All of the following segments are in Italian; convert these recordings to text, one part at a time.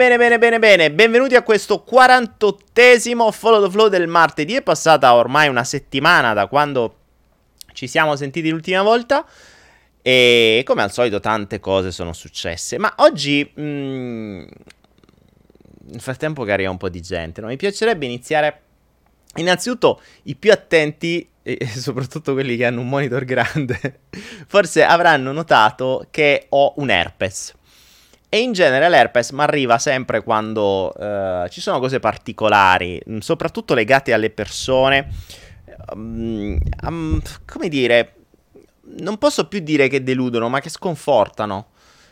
Bene, bene, bene, bene. Benvenuti a questo 48esimo Follow the Flow del martedì. È passata ormai una settimana da quando ci siamo sentiti l'ultima volta. E come al solito tante cose sono successe. Ma oggi... Mm, nel frattempo che arriva un po' di gente, no? mi piacerebbe iniziare... Innanzitutto i più attenti e soprattutto quelli che hanno un monitor grande, forse avranno notato che ho un herpes. E in genere l'herpes mi arriva sempre quando uh, ci sono cose particolari, mm, soprattutto legate alle persone. Um, um, come dire, non posso più dire che deludono, ma che sconfortano.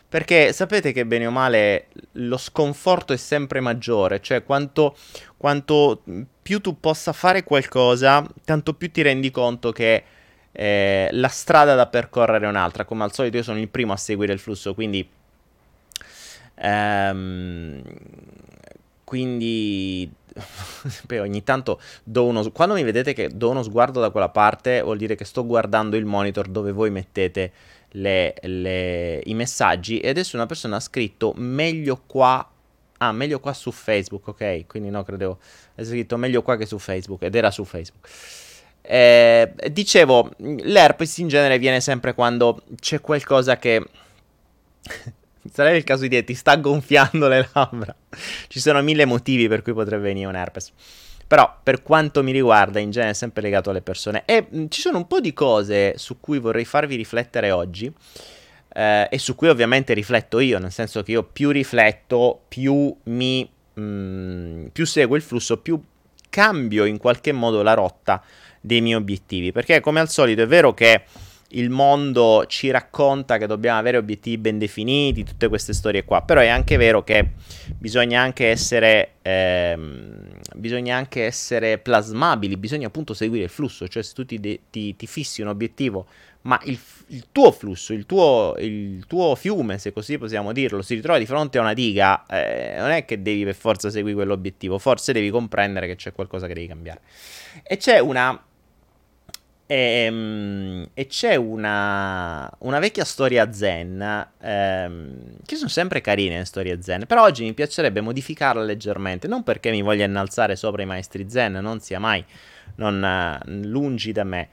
Perché sapete che bene o male lo sconforto è sempre maggiore, cioè quanto, quanto più tu possa fare qualcosa, tanto più ti rendi conto che eh, la strada da percorrere è un'altra. Come al solito io sono il primo a seguire il flusso, quindi Ehm, quindi ogni tanto do uno quando mi vedete che do uno sguardo da quella parte vuol dire che sto guardando il monitor dove voi mettete le, le, i messaggi e adesso una persona ha scritto meglio qua ah meglio qua su Facebook ok? Quindi no credevo ha scritto meglio qua che su Facebook ed era su Facebook. Eh, dicevo l'herpes in genere viene sempre quando c'è qualcosa che Sarebbe il caso di dire ti sta gonfiando le labbra. Ci sono mille motivi per cui potrebbe venire un herpes. Però per quanto mi riguarda in genere è sempre legato alle persone. E mh, ci sono un po' di cose su cui vorrei farvi riflettere oggi. Eh, e su cui ovviamente rifletto io, nel senso che io più rifletto, più mi... Mh, più seguo il flusso, più cambio in qualche modo la rotta dei miei obiettivi. Perché come al solito è vero che il mondo ci racconta che dobbiamo avere obiettivi ben definiti, tutte queste storie qua, però è anche vero che bisogna anche essere, ehm, bisogna anche essere plasmabili, bisogna appunto seguire il flusso, cioè se tu ti, de- ti, ti fissi un obiettivo, ma il, il tuo flusso, il tuo, il tuo, fiume, se così possiamo dirlo, si ritrova di fronte a una diga, eh, non è che devi per forza seguire quell'obiettivo, forse devi comprendere che c'è qualcosa che devi cambiare. E c'è una e, ehm, e c'è una, una, vecchia storia zen, ehm, che sono sempre carine le storie zen, però oggi mi piacerebbe modificarla leggermente, non perché mi voglia innalzare sopra i maestri zen, non sia mai non, lungi da me.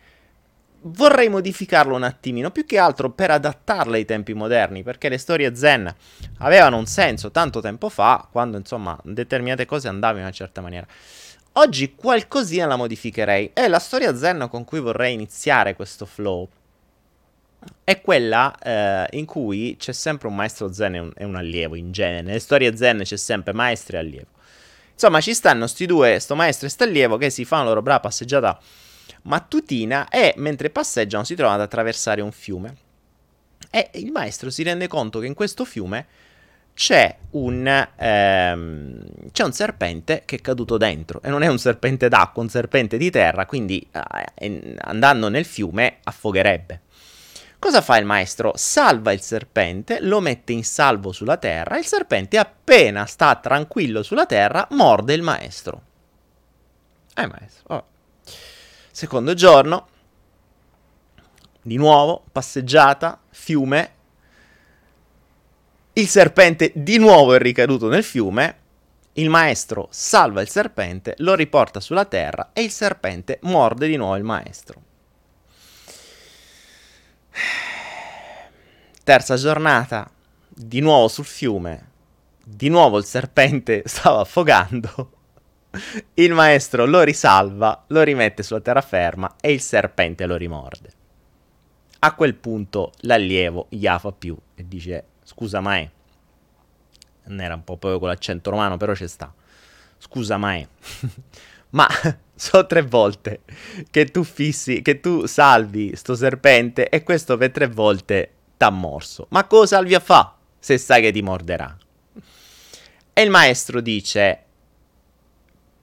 Vorrei modificarlo un attimino, più che altro per adattarla ai tempi moderni, perché le storie zen avevano un senso tanto tempo fa, quando insomma determinate cose andavano in una certa maniera. Oggi qualcosina la modificherei. E la storia zen con cui vorrei iniziare questo flow è quella eh, in cui c'è sempre un maestro zen e un, e un, allievo in genere. Nelle storie zen c'è sempre maestro e allievo. Insomma, ci stanno sti due, sto maestro e sto allievo, che si fanno la loro brava passeggiata mattutina e mentre passeggiano si trovano ad attraversare un fiume. E il maestro si rende conto che in questo fiume c'è un, ehm, c'è un serpente che è caduto dentro e non è un serpente d'acqua, un serpente di terra, quindi eh, andando nel fiume affogherebbe. Cosa fa il maestro? Salva il serpente, lo mette in salvo sulla terra. Il serpente, appena sta tranquillo sulla terra, morde il maestro. Eh, maestro. Oh. Secondo giorno, di nuovo, passeggiata, fiume, il serpente di nuovo è ricaduto nel fiume. Il maestro salva il serpente, lo riporta sulla terra e il serpente morde di nuovo il maestro. Terza giornata, di nuovo sul fiume, di nuovo il serpente stava affogando. Il maestro lo risalva, lo rimette sulla terraferma e il serpente lo rimorde. A quel punto l'allievo gli fa più e dice Scusa Mae. Non era un po' proprio con l'accento romano, però ci sta. Scusa Mae. Ma so tre volte che tu fissi, che tu salvi sto serpente e questo per tre volte t'ha morso. Ma cosa salvi a fa se sai che ti morderà? E il maestro dice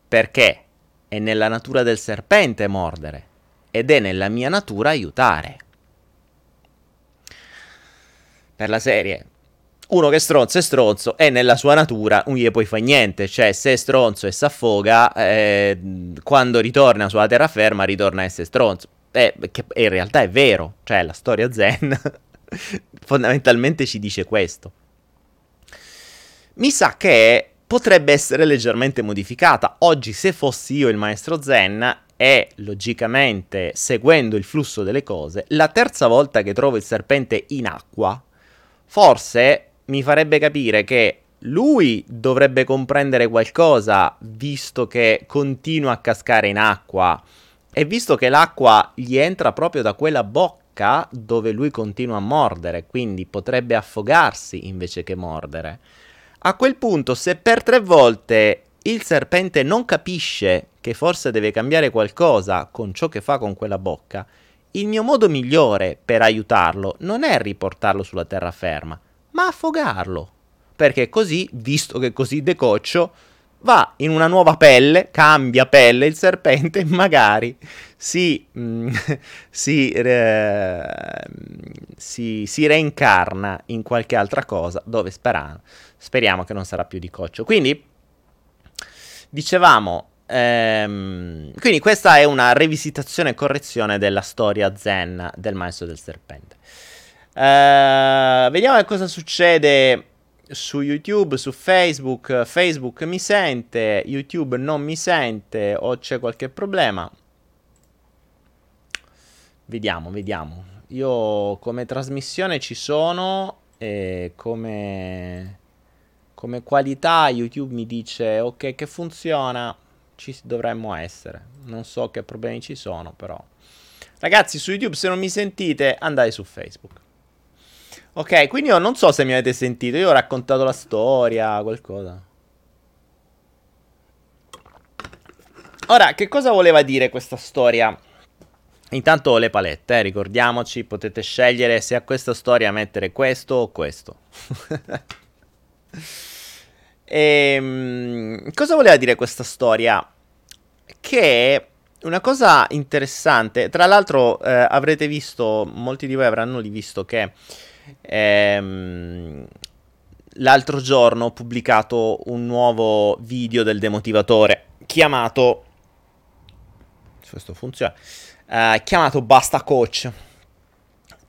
perché è nella natura del serpente mordere ed è nella mia natura aiutare. Per la serie, uno che stronzo è stronzo e nella sua natura non gli puoi fare niente, cioè se è stronzo e si affoga, eh, quando ritorna sulla terraferma ritorna a essere stronzo. Eh, che in realtà è vero, cioè la storia zen fondamentalmente ci dice questo. mi sa che potrebbe essere leggermente modificata. Oggi, se fossi io il maestro Zen e logicamente seguendo il flusso delle cose, la terza volta che trovo il serpente in acqua, forse mi farebbe capire che lui dovrebbe comprendere qualcosa visto che continua a cascare in acqua e visto che l'acqua gli entra proprio da quella bocca dove lui continua a mordere, quindi potrebbe affogarsi invece che mordere. A quel punto, se per tre volte il serpente non capisce che forse deve cambiare qualcosa con ciò che fa con quella bocca, il mio modo migliore per aiutarlo non è riportarlo sulla terraferma, ma affogarlo. Perché così, visto che così decoccio, va in una nuova pelle, cambia pelle il serpente magari si, mm, si, eh, si, si, reincarna in qualche altra cosa dove speriamo, speriamo che non sarà più di coccio. Quindi, dicevamo, ehm, quindi questa è una rivisitazione e correzione della storia zen del maestro del serpente. Eh, vediamo cosa succede su YouTube, su Facebook, Facebook mi sente, YouTube non mi sente o c'è qualche problema. Vediamo, vediamo. Io come trasmissione ci sono e come, come qualità YouTube mi dice ok che funziona, ci dovremmo essere. Non so che problemi ci sono però. Ragazzi su YouTube se non mi sentite andate su Facebook. Ok, quindi io non so se mi avete sentito, io ho raccontato la storia, qualcosa. Ora, che cosa voleva dire questa storia? Intanto le palette, eh, ricordiamoci, potete scegliere se a questa storia mettere questo o questo. e, ehm, cosa voleva dire questa storia? Che una cosa interessante, tra l'altro eh, avrete visto, molti di voi avranno visto che Ehm, l'altro giorno ho pubblicato un nuovo video del demotivatore chiamato questo funziona eh, chiamato Basta Coach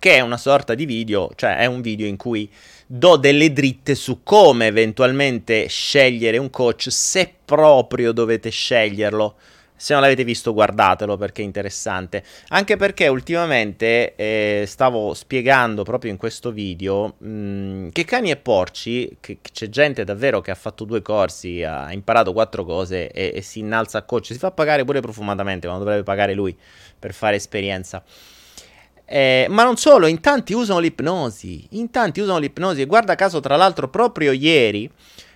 che è una sorta di video, cioè è un video in cui do delle dritte su come eventualmente scegliere un coach se proprio dovete sceglierlo se non l'avete visto, guardatelo perché è interessante. Anche perché ultimamente eh, stavo spiegando proprio in questo video mh, mm, che cani e porci, che, c'è gente davvero che ha fatto due corsi, ha imparato quattro cose e, e si innalza a coach, si fa pagare pure profumatamente quando dovrebbe pagare lui per fare esperienza. Eh, ma non solo, in tanti usano l'ipnosi, in tanti usano l'ipnosi e guarda caso tra l'altro proprio ieri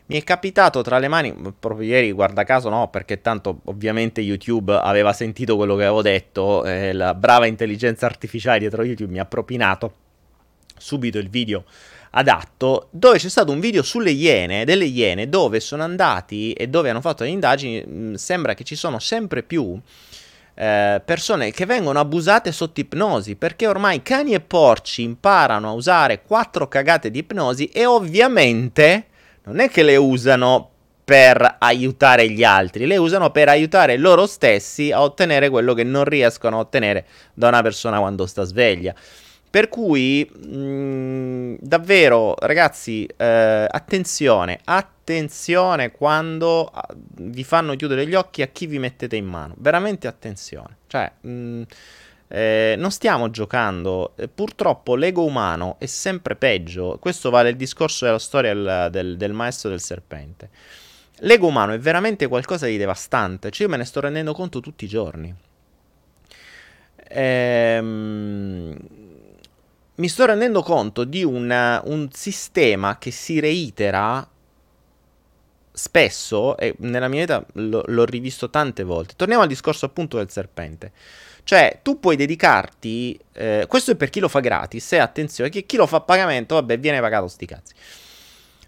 mi è capitato tra le mani, proprio ieri, guarda caso no, perché tanto ovviamente YouTube aveva sentito quello che avevo detto, eh, la brava intelligenza artificiale dietro YouTube mi ha propinato subito il video adatto, dove c'è stato un video sulle iene, delle iene, dove sono andati e dove hanno fatto le indagini, sembra che ci sono sempre più eh, persone che vengono abusate sotto ipnosi, perché ormai cani e porci imparano a usare quattro cagate di ipnosi e ovviamente non è che le usano per aiutare gli altri, le usano per aiutare loro stessi a ottenere quello che non riescono a ottenere da una persona quando sta sveglia. Per cui, mh, mm, davvero, ragazzi, eh, attenzione, attenzione quando ah, vi fanno chiudere gli occhi a chi vi mettete in mano. Veramente attenzione. Cioè, mh, mm, eh, non stiamo giocando, eh, purtroppo l'ego umano è sempre peggio, questo vale il discorso della storia del, del, del maestro del serpente. L'ego umano è veramente qualcosa di devastante, cioè io me ne sto rendendo conto tutti i giorni. Ehm, mi sto rendendo conto di una, un sistema che si reitera spesso, e nella mia vita l- l'ho rivisto tante volte. Torniamo al discorso appunto del serpente. Cioè, tu puoi dedicarti. Eh, questo è per chi lo fa gratis. E attenzione, che chi lo fa a pagamento, vabbè, viene pagato sti cazzi.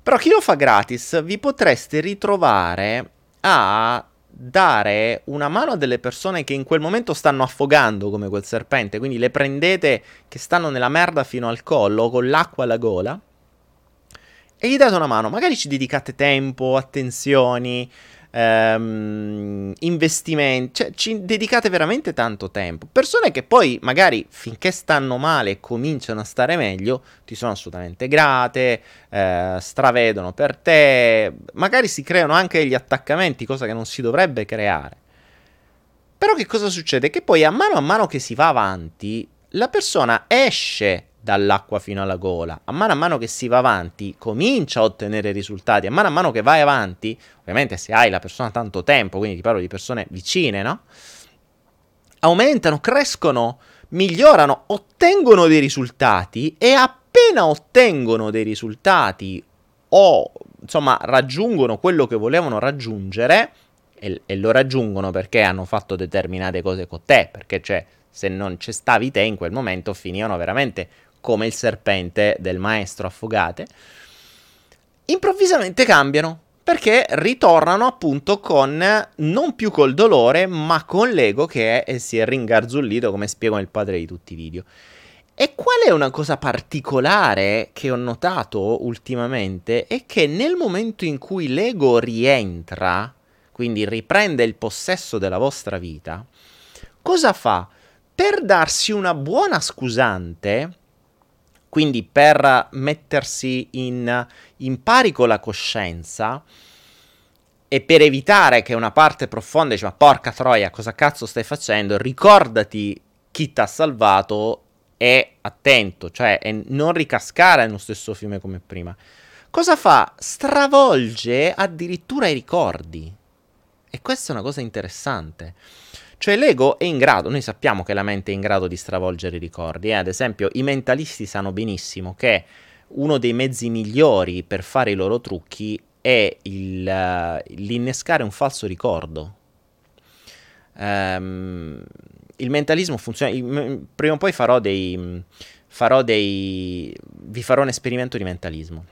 Però chi lo fa gratis, vi potreste ritrovare a dare una mano a delle persone che in quel momento stanno affogando come quel serpente. Quindi le prendete che stanno nella merda fino al collo, con l'acqua alla gola. E gli date una mano. Magari ci dedicate tempo, attenzioni ehm, investimenti, cioè ci dedicate veramente tanto tempo. Persone che poi magari finché stanno male e cominciano a stare meglio, ti sono assolutamente grate, eh, stravedono per te, magari si creano anche degli attaccamenti, cosa che non si dovrebbe creare. Però che cosa succede? Che poi a mano a mano che si va avanti, la persona esce dall'acqua fino alla gola. A mano a mano che si va avanti, comincia a ottenere risultati. A mano a mano che vai avanti, ovviamente se hai la persona tanto tempo, quindi ti parlo di persone vicine, no? Aumentano, crescono, migliorano, ottengono dei risultati e appena ottengono dei risultati o insomma raggiungono quello che volevano raggiungere e, e lo raggiungono perché hanno fatto determinate cose con te, perché cioè se non ci stavi te in quel momento finivano veramente come il serpente del maestro affogate, improvvisamente cambiano perché ritornano appunto con non più col dolore, ma con l'ego che è, si è ringarzullito, come spiego nel padre di tutti i video. E qual è una cosa particolare che ho notato ultimamente? È che nel momento in cui l'ego rientra, quindi riprende il possesso della vostra vita, cosa fa? Per darsi una buona scusante, quindi per mettersi in, in pari con la coscienza e per evitare che una parte profonda dice ma porca troia cosa cazzo stai facendo, ricordati chi ti ha salvato e attento, cioè e non ricascare nello stesso fiume come prima. Cosa fa? Stravolge addirittura i ricordi. E questa è una cosa interessante. Cioè l'ego è in grado, noi sappiamo che la mente è in grado di stravolgere i ricordi, eh? ad esempio i mentalisti sanno benissimo che uno dei mezzi migliori per fare i loro trucchi è il, uh, l'innescare un falso ricordo. Um, il mentalismo funziona, il, prima o poi farò dei, farò dei, vi farò un esperimento di mentalismo.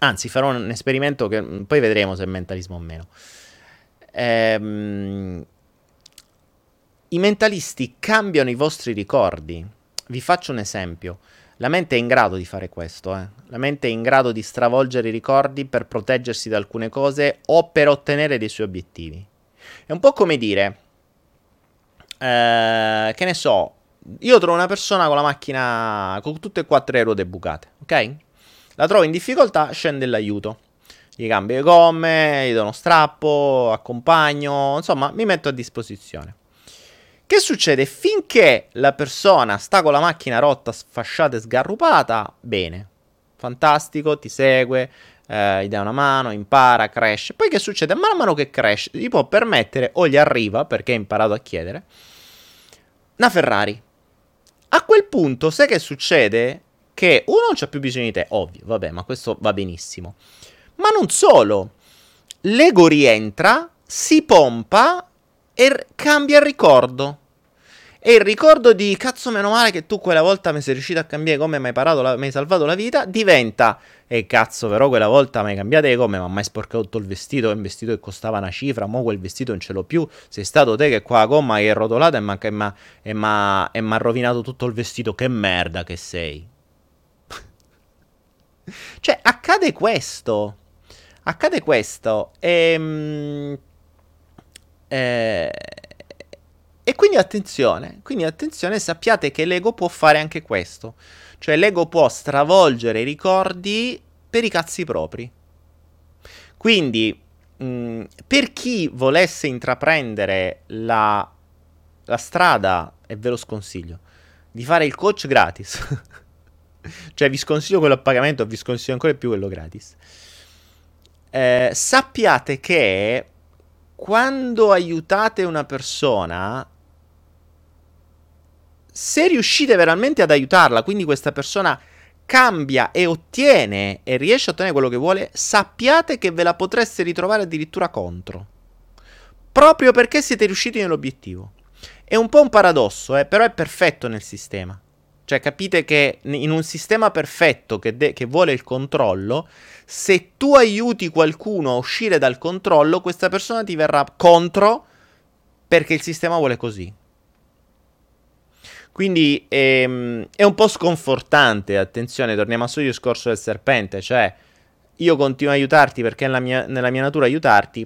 Anzi, farò un esperimento che poi vedremo se è mentalismo o meno. Um, i mentalisti cambiano i vostri ricordi. Vi faccio un esempio. La mente è in grado di fare questo, eh? La mente è in grado di stravolgere i ricordi per proteggersi da alcune cose o per ottenere dei suoi obiettivi. È un po' come dire, eh, che ne so, io trovo una persona con la macchina con tutte e quattro le ruote bucate, ok? La trovo in difficoltà, scende l'aiuto. Gli cambio le gomme, gli do uno strappo, accompagno, insomma, mi metto a disposizione. Che succede? Finché la persona sta con la macchina rotta, sfasciata e sgarrupata, bene, fantastico, ti segue, eh, gli dai una mano, impara, cresce. Poi che succede? Man mano che cresce, gli può permettere o gli arriva, perché ha imparato a chiedere, una Ferrari. A quel punto, sai che succede? Che uno non c'ha più bisogno di te, ovvio, vabbè, ma questo va benissimo. Ma non solo, l'ego rientra, si pompa e cambia il ricordo. E il ricordo di cazzo meno male che tu quella volta mi sei riuscito a cambiare come mi hai salvato la vita, diventa e cazzo però quella volta mi hai cambiato le gomme, mi hai sporcato tutto il vestito, è un vestito che costava una cifra, mo quel vestito non ce l'ho più, sei stato te che qua la gomma è rotolata e mi ha rovinato tutto il vestito, che merda che sei. cioè accade questo, accade questo e... Eh, e quindi attenzione, quindi attenzione, sappiate che l'ego può fare anche questo. Cioè l'ego può stravolgere i ricordi per i cazzi propri. Quindi, mh, mm, per chi volesse intraprendere la, la strada, e ve lo sconsiglio, di fare il coach gratis. cioè vi sconsiglio quello a pagamento, vi sconsiglio ancora di più quello gratis. Eh, sappiate che quando aiutate una persona, se riuscite veramente ad aiutarla, quindi questa persona cambia e ottiene e riesce a ottenere quello che vuole, sappiate che ve la potreste ritrovare addirittura contro. Proprio perché siete riusciti nell'obiettivo. È un po' un paradosso, eh, però è perfetto nel sistema. Cioè, capite che in un sistema perfetto che, de- che, vuole il controllo, se tu aiuti qualcuno a uscire dal controllo, questa persona ti verrà contro perché il sistema vuole così. Quindi ehm, è un po' sconfortante, attenzione, torniamo al suo discorso del serpente, cioè io continuo a aiutarti perché è mia, nella mia natura aiutarti,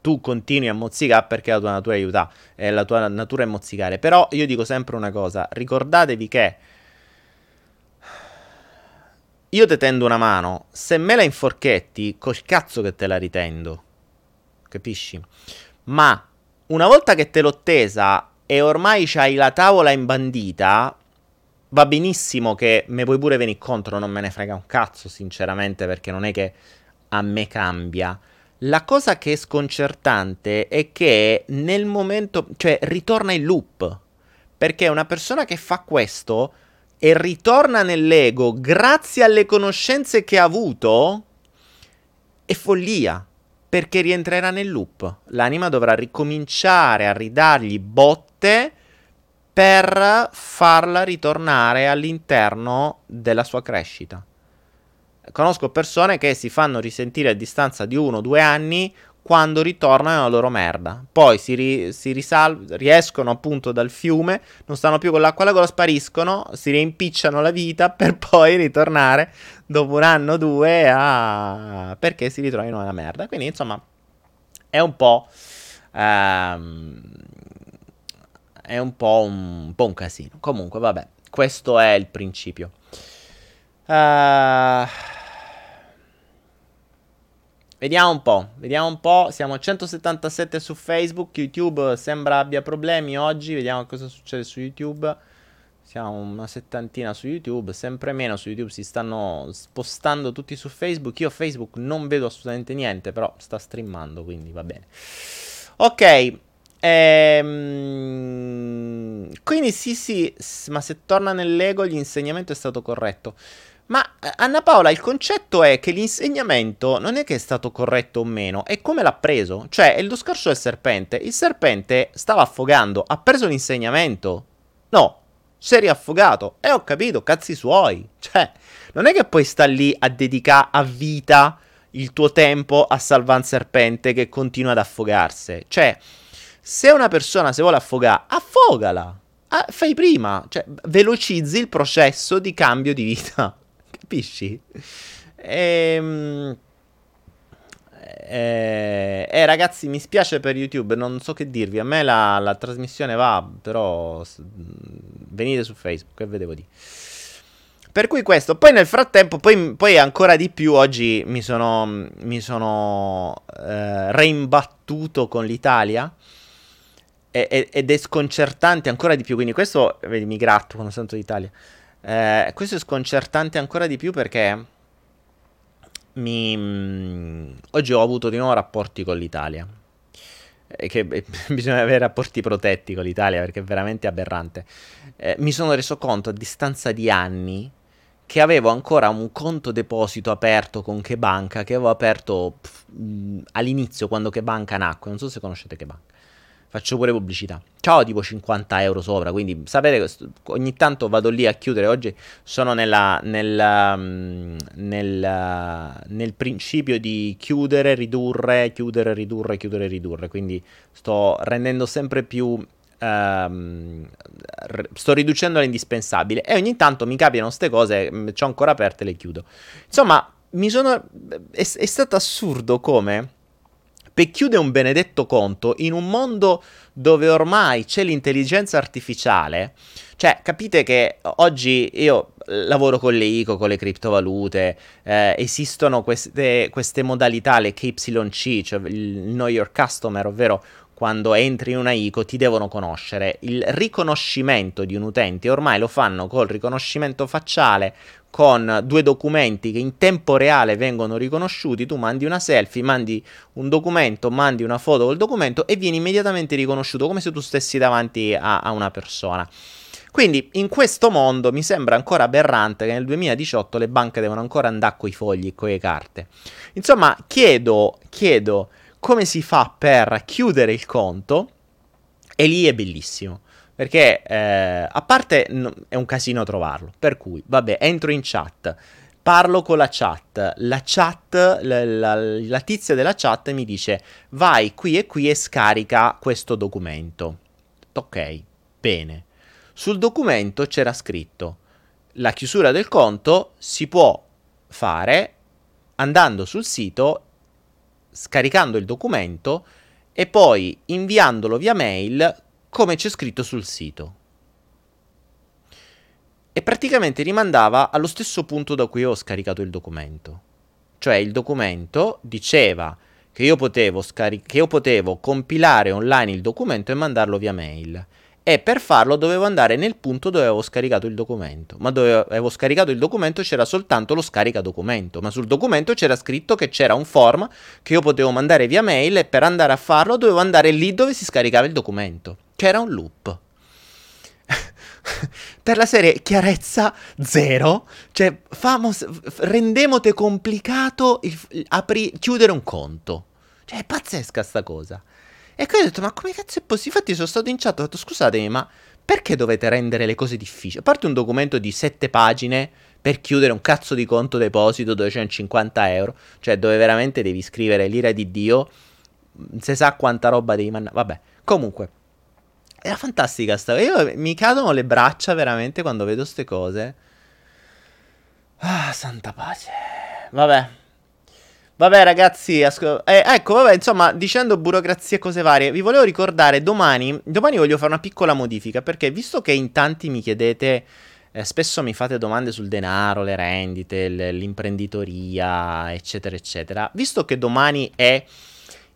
tu continui a mozzicare perché la tua natura aiuta, eh, la tua natura è mozzicare. Però io dico sempre una cosa, ricordatevi che io te tendo una mano, se me la inforchetti, col cazzo che te la ritendo. Capisci? Ma una volta che te l'ho tesa e ormai c'hai la tavola imbandita, va benissimo che me puoi pure venire contro, non me ne frega un cazzo, sinceramente, perché non è che a me cambia. La cosa che è sconcertante è che nel momento, cioè ritorna in loop, perché una persona che fa questo e ritorna nell'ego grazie alle conoscenze che ha avuto, è follia, perché rientrerà nel loop. L'anima dovrà ricominciare a ridargli botte per farla ritornare all'interno della sua crescita. Conosco persone che si fanno risentire a distanza di uno o due anni quando ritornano nella loro merda. Poi si, ri- si risal- riescono appunto dal fiume, non stanno più con l'acqua alla gola, spariscono, si riempicciano la vita per poi ritornare dopo un anno o due a... perché si ritrovano nella merda. Quindi insomma è un po'... Ehm, è un po' un, un po' un casino. Comunque vabbè, questo è il principio. Uh, Vediamo un po', vediamo un po', siamo a 177 su Facebook, YouTube sembra abbia problemi oggi, vediamo cosa succede su YouTube. Siamo una settantina su YouTube, sempre meno su YouTube, si stanno spostando tutti su Facebook. Io Facebook non vedo assolutamente niente, però sta streamando, quindi va bene. Ok, ehm, quindi sì sì, ma se torna nell'ego l'insegnamento è stato corretto. Ma eh, Anna Paola, il concetto è che l'insegnamento non è che è stato corretto o meno, è come l'ha preso. Cioè, è il discorso del serpente. Il serpente stava affogando, ha preso l'insegnamento? No, si è riaffogato. E ho capito, cazzi suoi. Cioè, non è che poi sta lì a dedicare a vita il tuo tempo a salvare un serpente che continua ad affogarsi. Cioè, se una persona si vuole affogare, affogala. Ah, fai prima, cioè velocizzi il processo di cambio di vita. Capisci? Ehm... Eh, eh, ragazzi, mi spiace per YouTube, non so che dirvi. A me la, la trasmissione va, però venite su Facebook che vedevo di. Per cui questo, poi nel frattempo, poi, poi ancora di più oggi mi sono, mi sono eh, reimbattuto con l'Italia e, ed è sconcertante ancora di più. Quindi questo, vedi, mi gratto quando sento l'Italia. Eh, questo è sconcertante ancora di più perché mi, mh, oggi ho avuto di nuovo rapporti con l'Italia. E che eh, bisogna avere rapporti protetti con l'Italia perché è veramente aberrante. Eh, mi sono reso conto a distanza di anni che avevo ancora un conto deposito aperto con che banca che avevo aperto pff, mh, all'inizio quando che banca nacque. Non so se conoscete che banca faccio pure pubblicità. Ciao, tipo 50 euro sopra, quindi sapete ogni tanto vado lì a chiudere. Oggi sono nella, nella, um, nel, nel principio di chiudere, ridurre, chiudere, ridurre, chiudere, ridurre. Quindi sto rendendo sempre più Um, sto riducendo l'indispensabile e ogni tanto mi capitano queste cose, mm, ho ancora aperte le chiudo. Insomma, mi sono è, è stato assurdo come per chiudere un benedetto conto in un mondo dove ormai c'è l'intelligenza artificiale. Cioè, capite che oggi io lavoro con le ICO, con le criptovalute, eh, esistono queste, queste, modalità, le KYC, cioè il Know Your Customer, ovvero quando entri in una ICO ti devono conoscere. Il riconoscimento di un utente ormai lo fanno col riconoscimento facciale, con due documenti che in tempo reale vengono riconosciuti, tu mandi una selfie, mandi un documento, mandi una foto col documento e vieni immediatamente riconosciuto come se tu stessi davanti a, a una persona. Quindi in questo mondo mi sembra ancora aberrante che nel 2018 le banche devono ancora andare con i fogli e le carte. Insomma, chiedo, chiedo come si fa per chiudere il conto e lì è bellissimo. Perché eh, a parte no, è un casino trovarlo. Per cui, vabbè, entro in chat, parlo con la chat. La chat, la, la, la tizia della chat mi dice: vai qui e qui e scarica questo documento. Ok, bene. Sul documento c'era scritto: la chiusura del conto si può fare andando sul sito, scaricando il documento e poi inviandolo via mail come c'è scritto sul sito. E praticamente rimandava allo stesso punto da cui ho scaricato il documento. Cioè il documento diceva che io potevo, scaric- che io potevo compilare online il documento e mandarlo via mail e per farlo dovevo andare nel punto dove avevo scaricato il documento. Ma dove avevo scaricato il documento c'era soltanto lo scarica documento, ma sul documento c'era scritto che c'era un form che io potevo mandare via mail e per andare a farlo dovevo andare lì dove si scaricava il documento. C'era un loop. per la serie chiarezza zero, cioè famos, rendemote complicato il, apri, chiudere un conto. Cioè è pazzesca sta cosa. E poi ho detto, ma come cazzo è possibile? Infatti sono stato in chat, ho detto, scusatemi, ma perché dovete rendere le cose difficili? A parte un documento di 7 pagine per chiudere un cazzo di conto deposito 250 euro, cioè dove veramente devi scrivere l'ira di Dio, non si sa quanta roba devi mandare, vabbè, comunque. Era fantastica sta Io mi cadono le braccia veramente quando vedo queste cose. Ah, santa pace. Vabbè, Vabbè, ragazzi, asco- eh, ecco, vabbè, insomma, dicendo burocrazia e cose varie, vi volevo ricordare domani. Domani voglio fare una piccola modifica perché visto che in tanti mi chiedete. Eh, spesso mi fate domande sul denaro, le rendite, l- l'imprenditoria, eccetera, eccetera. Visto che domani è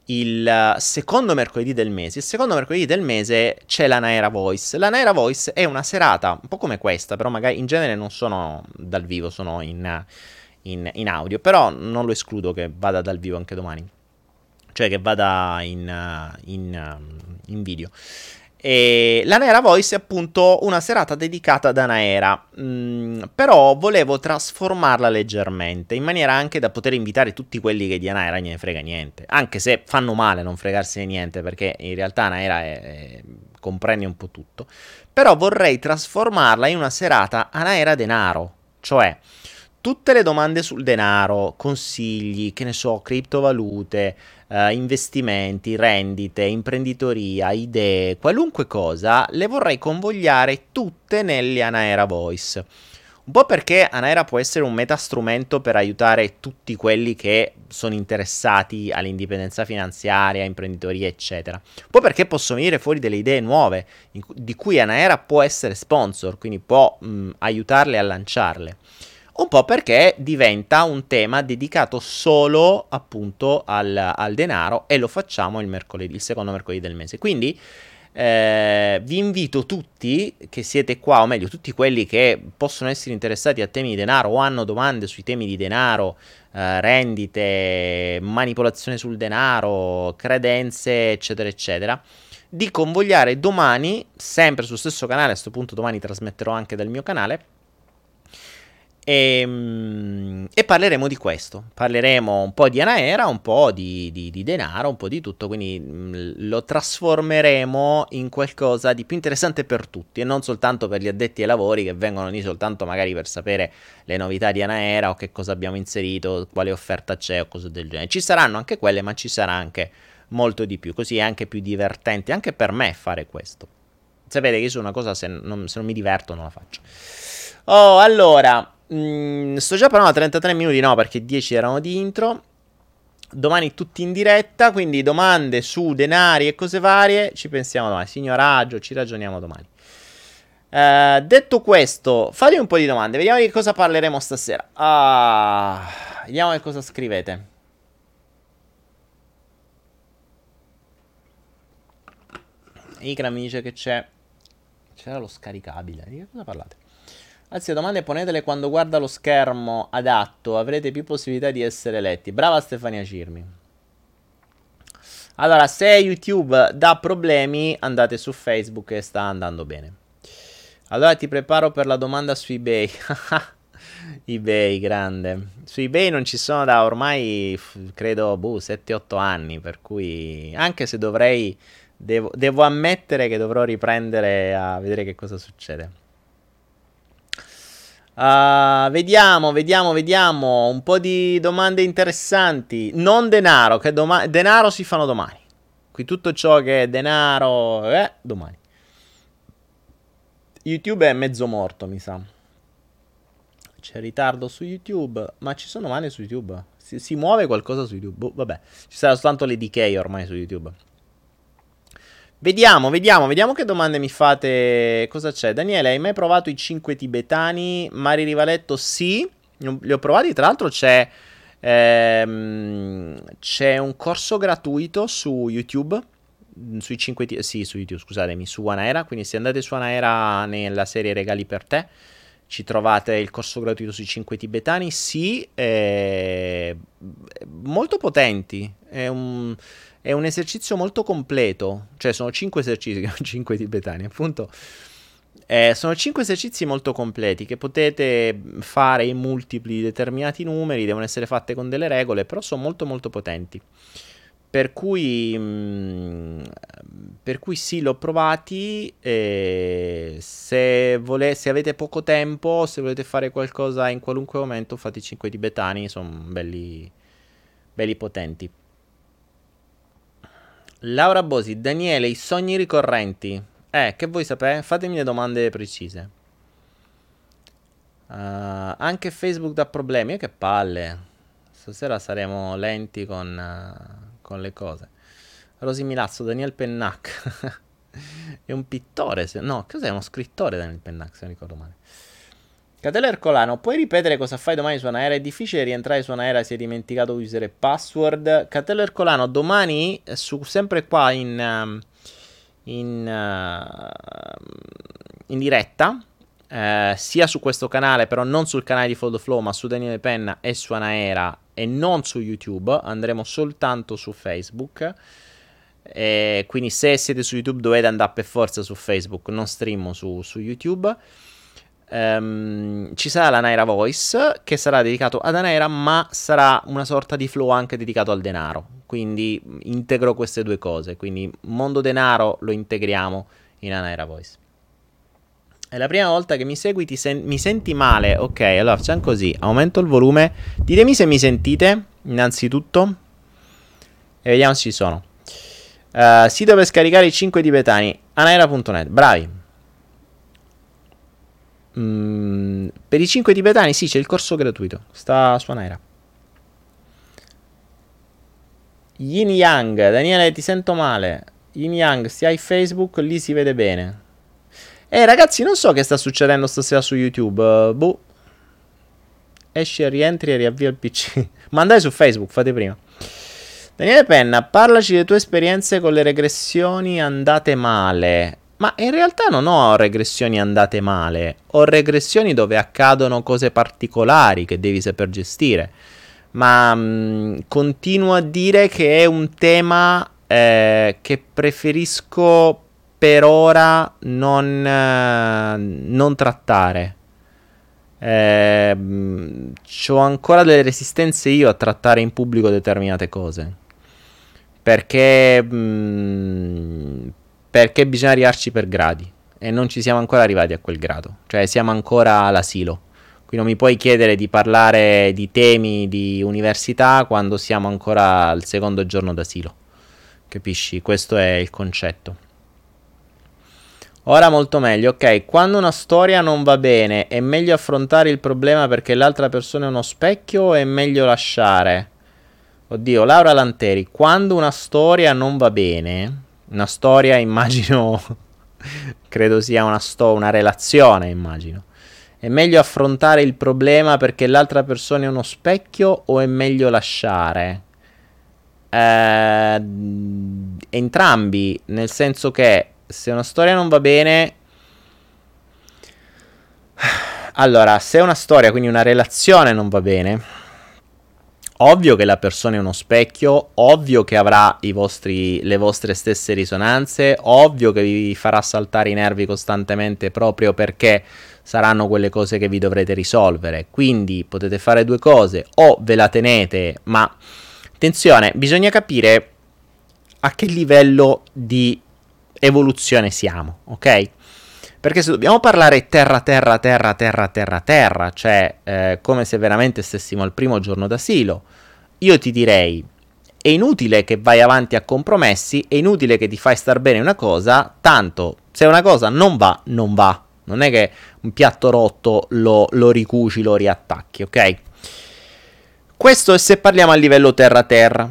il secondo mercoledì del mese, il secondo mercoledì del mese c'è la Naira Voice. La Naira Voice è una serata un po' come questa, però magari in genere non sono dal vivo, sono in in, in, audio, però non lo escludo che vada dal vivo anche domani, cioè che vada in, in, in video. E la Naera Voice è appunto una serata dedicata ad Anaera, mm, però volevo trasformarla leggermente, in maniera anche da poter invitare tutti quelli che di Anaera ne frega niente, anche se fanno male non fregarsene niente, perché in realtà Anaera è, è, comprende un po' tutto, però vorrei trasformarla in una serata Anaera denaro, cioè tutte le domande sul denaro, consigli, che ne so, criptovalute, eh, investimenti, rendite, imprenditoria, idee, qualunque cosa, le vorrei convogliare tutte negli Anaera Voice. Un po' perché Anaera può essere un metastrumento per aiutare tutti quelli che sono interessati all'indipendenza finanziaria, imprenditoria, eccetera. Un po' perché possono venire fuori delle idee nuove di cui Anaera può essere sponsor, quindi può mh, aiutarle a lanciarle. Un po' perché diventa un tema dedicato solo appunto al, al denaro e lo facciamo il, mercoledì, il secondo mercoledì del mese. Quindi eh, vi invito tutti che siete qua, o meglio, tutti quelli che possono essere interessati a temi di denaro o hanno domande sui temi di denaro, eh, rendite, manipolazione sul denaro, credenze, eccetera, eccetera. Di convogliare domani, sempre sul stesso canale, a questo punto domani trasmetterò anche dal mio canale e, ehm, e, parleremo di questo. Parleremo un po' di Anaera, un po' di, di, di denaro, un po' di tutto. Quindi mm, lo trasformeremo in qualcosa di più interessante per tutti e non soltanto per gli addetti ai lavori che vengono lì soltanto magari per sapere le novità di Anaera o che cosa abbiamo inserito, quale offerta c'è o cose del genere. Ci saranno anche quelle, ma ci sarà anche molto di più. Così è anche più divertente anche per me fare questo. Sapete che io su una cosa se non, se non mi diverto non la faccio. Oh, allora, Mm, sto già parlando a 33 minuti, no, perché 10 erano di intro. Domani tutti in diretta, quindi domande su denari e cose varie. Ci pensiamo domani. Signoraggio, ci ragioniamo domani. Uh, detto questo, fate un po' di domande. Vediamo di cosa parleremo stasera. Ah, vediamo che cosa scrivete. Ikram mi dice che c'è. C'era lo scaricabile. Di che cosa parlate? Anzi, domande ponetele quando guarda lo schermo adatto, avrete più possibilità di essere letti. Brava Stefania Cirmi. Allora, se YouTube dà problemi, andate su Facebook e sta andando bene. Allora ti preparo per la domanda su eBay. eBay, grande. Su eBay non ci sono da ormai, credo, boh, 7-8 anni, per cui anche se dovrei, devo, devo ammettere che dovrò riprendere a vedere che cosa succede. Uh, vediamo, vediamo, vediamo. Un po' di domande interessanti. Non denaro, che doma- denaro si fanno domani. Qui tutto ciò che è denaro, eh, domani. YouTube è mezzo morto, mi sa. C'è ritardo su YouTube, ma ci sono mani su YouTube. Si, si muove qualcosa su YouTube. Boh, vabbè, ci sarà soltanto le decay ormai su YouTube. Vediamo, vediamo, vediamo che domande mi fate. Cosa c'è? Daniele, hai mai provato i 5 tibetani? Mari Rivaletto, sì. Li ho provati, tra l'altro c'è, ehm, c'è un corso gratuito su YouTube. Mm, sui 5 t- sì, su YouTube, scusatemi, su Anaera. Quindi se andate su Anaera nella serie Regali per te, ci trovate il corso gratuito sui 5 tibetani. Sì, eh, molto potenti. È un è un esercizio molto completo, cioè sono 5 esercizi, 5 tibetani appunto. Eh, sono 5 esercizi molto completi che potete fare in multipli di determinati numeri, devono essere fatte con delle regole, però sono molto molto potenti. Per cui, mm, per cui sì, l'ho provati. Eh, se, vole- se avete poco tempo, se volete fare qualcosa in qualunque momento, fate i 5 tibetani, sono belli, belli potenti. Laura Bosi, Daniele, i sogni ricorrenti. Eh, che vuoi sapere? Fatemi le domande precise. Uh, anche Facebook dà problemi. E che palle. Stasera saremo lenti con, uh, con le cose. Rosy Milazzo, Daniel Pennac. è un pittore. Se... No, cos'è? Uno scrittore Daniel Pennac, se non ricordo male. Catelo Ercolano, puoi ripetere cosa fai domani su Anaera? È difficile rientrare su Anaera se hai dimenticato user e password. Catelo Ercolano, domani, eh, su, sempre qua in, um, in, uh, in diretta, uh, sia su questo canale, però non sul canale di Fold Flow, ma su Daniele Penna e su Anaera e non su YouTube, andremo soltanto su Facebook. E quindi se siete su YouTube dovete andare per forza su Facebook, non streamo su, su YouTube. Um, ci sarà la Naira Voice che sarà dedicato ad Anaera, ma sarà una sorta di flow anche dedicato al denaro. Quindi integro queste due cose. Quindi mondo denaro lo integriamo in Anaera Voice. È la prima volta che mi segui, sen- mi senti male. Ok, allora facciamo così. Aumento il volume. Ditemi se mi sentite, innanzitutto. E vediamo se ci sono. Uh, sito per scaricare i 5 tibetani. Anaera.net. Bravi. Mm, per i 5 tibetani sì, c'è il corso gratuito. Sta su Anaera. Yin Yang, Daniele, ti sento male. Yin Yang, se hai Facebook, lì si vede bene. Eh, ragazzi, non so che sta succedendo stasera su YouTube. Uh, boh. Esci, rientri e riavvia il PC. Ma andai su Facebook, fate prima. Daniele Penna, parlaci delle tue esperienze con le regressioni andate male. Ma in realtà non ho regressioni andate male, ho regressioni dove accadono cose particolari che devi saper gestire. Ma mh, mm, continuo a dire che è un tema eh, che preferisco per ora non, eh, non trattare. Eh, ho ancora delle resistenze io a trattare in pubblico determinate cose. Perché, mh, perché bisogna arrivarci per gradi e non ci siamo ancora arrivati a quel grado, cioè siamo ancora all'asilo. Qui non mi puoi chiedere di parlare di temi di università quando siamo ancora al secondo giorno d'asilo. Capisci? Questo è il concetto. Ora molto meglio, ok. Quando una storia non va bene, è meglio affrontare il problema perché l'altra persona è uno specchio o è meglio lasciare? Oddio, Laura Lanteri, quando una storia non va bene, una storia, immagino, credo sia una, sto- una relazione, immagino. È meglio affrontare il problema perché l'altra persona è uno specchio o è meglio lasciare? Eh, entrambi, nel senso che se una storia non va bene... Allora, se una storia, quindi una relazione non va bene, Ovvio che la persona è uno specchio, ovvio che avrà vostri, le vostre stesse risonanze, ovvio che vi farà saltare i nervi costantemente proprio perché saranno quelle cose che vi dovrete risolvere. Quindi potete fare due cose, o ve la tenete, ma attenzione, bisogna capire a che livello di evoluzione siamo, ok? Perché se dobbiamo parlare terra, terra, terra, terra, terra, terra, cioè eh, come se veramente stessimo al primo giorno d'asilo, io ti direi è inutile che vai avanti a compromessi, è inutile che ti fai star bene una cosa, tanto se una cosa non va, non va. Non è che un piatto rotto lo, lo ricuci, lo riattacchi, ok? Questo è se parliamo a livello terra-terra.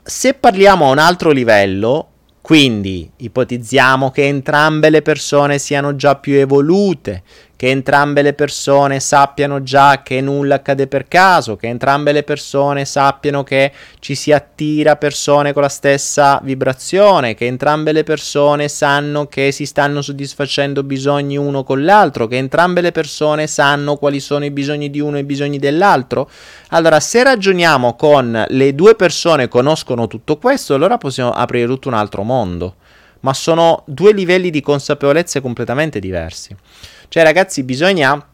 Se parliamo a un altro livello, Quindi ipotizziamo che entrambe le persone siano già più evolute, che entrambe le persone sappiano già che nulla accade per caso, che entrambe le persone sappiano che ci si attira persone con la stessa vibrazione, che entrambe le persone sanno che si stanno soddisfacendo bisogni uno con l'altro, che entrambe le persone sanno quali sono i bisogni di uno e i bisogni dell'altro. Allora, se ragioniamo con le due persone conoscono tutto questo, allora possiamo aprire tutto un altro mondo. Ma sono due livelli di consapevolezza completamente diversi. Cioè, ragazzi, bisogna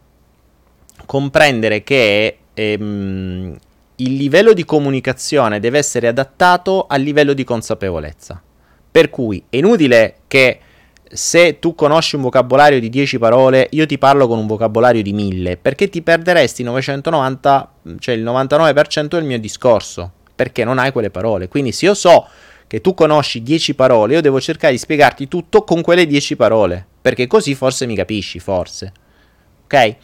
comprendere che ehm, il livello di comunicazione deve essere adattato al livello di consapevolezza. Per cui è inutile che se tu conosci un vocabolario di 10 parole, io ti parlo con un vocabolario di 1000, perché ti perderesti 990, cioè il 99% del mio discorso, perché non hai quelle parole. Quindi se io so che tu conosci 10 parole, io devo cercare di spiegarti tutto con quelle 10 parole, perché così forse mi capisci, forse. Ok?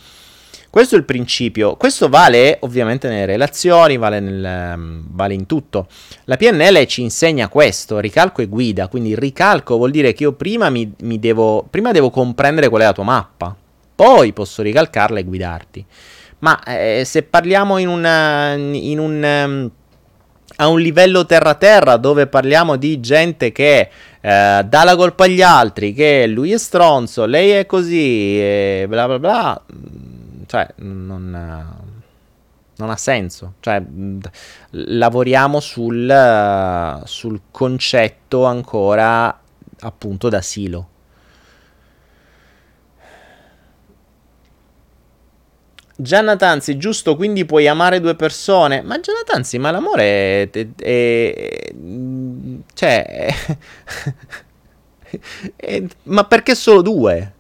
Questo è il principio. Questo vale ovviamente nelle relazioni, vale, nel, um, vale, in tutto. La PNL ci insegna questo, ricalco e guida. Quindi ricalco vuol dire che io prima, mi, mi devo, prima devo comprendere qual è la tua mappa, poi posso ricalcarla e guidarti. Ma eh, se parliamo in, una, in un... A un livello terra-terra dove parliamo di gente che eh, dà la colpa agli altri, che lui è stronzo, lei è così, e bla bla bla, mm, cioè non, non ha senso. Cioè, lavoriamo sul, sul concetto ancora appunto d'asilo. Gianna Tanzi, giusto, quindi puoi amare due persone. Ma Gianna Tanzi, ma l'amore è... è, è cioè... È, ma perché solo due?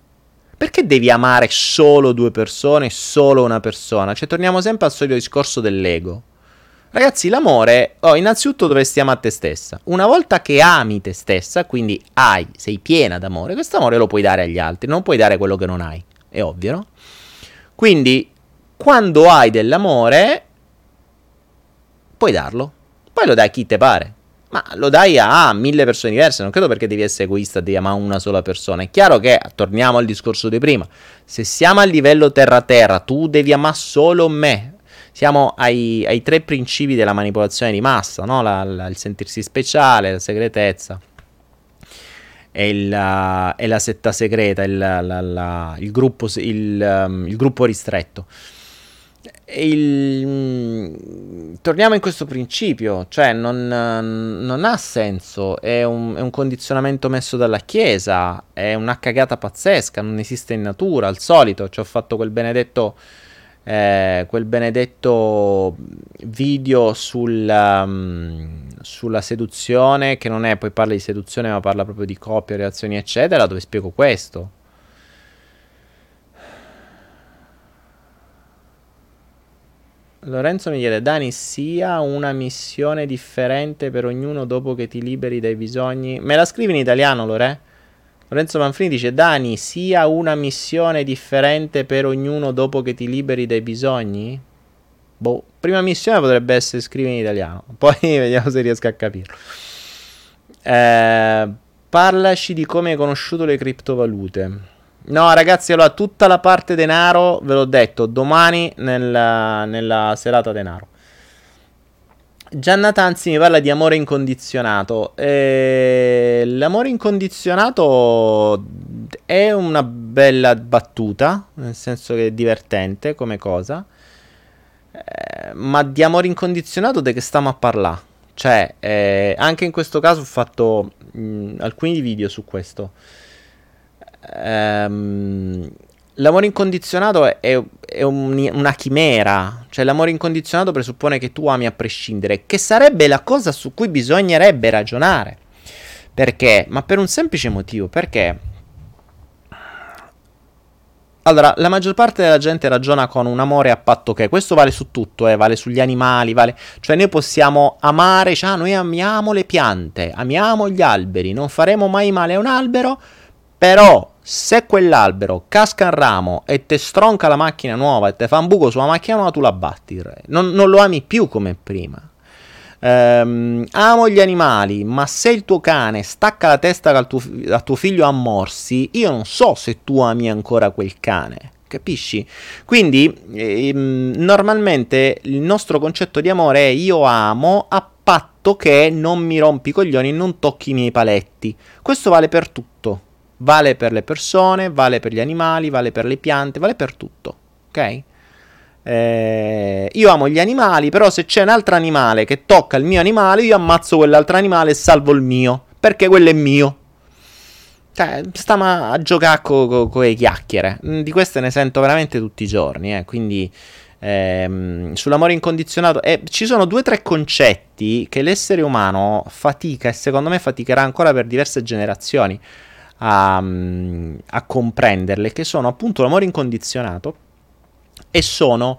Perché devi amare solo due persone, solo una persona? Cioè, torniamo sempre al solito discorso dell'ego. Ragazzi, l'amore, oh, innanzitutto dovresti amare te stessa. Una volta che ami te stessa, quindi hai, sei piena d'amore, questo amore lo puoi dare agli altri, non puoi dare quello che non hai. È ovvio, no? Quindi quando hai dell'amore, puoi darlo. Poi lo dai a chi te pare. Ma lo dai a, mille persone diverse. Non credo perché devi essere egoista di amare una sola persona. È chiaro che, torniamo al discorso di prima, se siamo a livello terra-terra, tu devi amare solo me. Siamo ai, ai tre principi della manipolazione di massa, no? la, la, il sentirsi speciale, la segretezza e, il, uh, e la setta segreta, il, la, il, gruppo, il, um, il gruppo ristretto il, mm, torniamo in questo principio, cioè non, non ha senso, è un, è un, condizionamento messo dalla Chiesa, è una cagata pazzesca, non esiste in natura, al solito, ci ho fatto quel benedetto, eh, quel benedetto video sul, um, sulla seduzione, che non è, poi parla di seduzione, ma parla proprio di coppie, relazioni, eccetera, dove spiego questo Lorenzo mi chiede, Dani, sia una missione differente per ognuno dopo che ti liberi dai bisogni. Me la scrivi in italiano, Lore? Lorenzo Manfrini dice, Dani, sia una missione differente per ognuno dopo che ti liberi dai bisogni? Boh, prima missione potrebbe essere scrivere in italiano, poi vediamo se riesco a capirlo. Eh, parlaci di come hai conosciuto le criptovalute. No, ragazzi, allora tutta la parte denaro, ve l'ho detto, domani nella, nella serata denaro. Gianna Tanzi mi parla di amore incondizionato. Eh, l'amore incondizionato è una bella battuta, nel senso che è divertente come cosa. Eh, ma di amore incondizionato di che stiamo a parlare? Cioè, eh, anche in questo caso ho fatto mh, alcuni video su questo ehm, l'amore incondizionato è, è un, una chimera, cioè l'amore incondizionato presuppone che tu ami a prescindere, che sarebbe la cosa su cui bisognerebbe ragionare. Perché? Ma per un semplice motivo, perché allora, la maggior parte della gente ragiona con un amore a patto che, questo vale su tutto, eh, vale sugli animali, vale... Cioè noi possiamo amare, cioè noi amiamo le piante, amiamo gli alberi, non faremo mai male a un albero, però se quell'albero casca in ramo e te stronca la macchina nuova e te fa un buco sulla macchina nuova, tu la batti. Non, non lo ami più come prima. ehm, amo gli animali, ma se il tuo cane stacca la testa al tuo, al tuo figlio a morsi, io non so se tu ami ancora quel cane. Capisci? Quindi ehm, normalmente il nostro concetto di amore è io amo a patto che non mi rompi i coglioni e non tocchi i miei paletti. Questo vale per tutto. Vale per le persone, vale per gli animali, vale per le piante, vale per tutto. Ok? Eh, io amo gli animali, però se c'è un altro animale che tocca il mio animale, io ammazzo quell'altro animale e salvo il mio, perché quello è mio. Cioè, stiamo a giocare con co, co le chiacchiere. Mm, di queste ne sento veramente tutti i giorni, eh, quindi... Ehm, sull'amore incondizionato eh, ci sono due o tre concetti che l'essere umano fatica e secondo me faticherà ancora per diverse generazioni a, mm, a comprenderle che sono appunto l'amore incondizionato e sono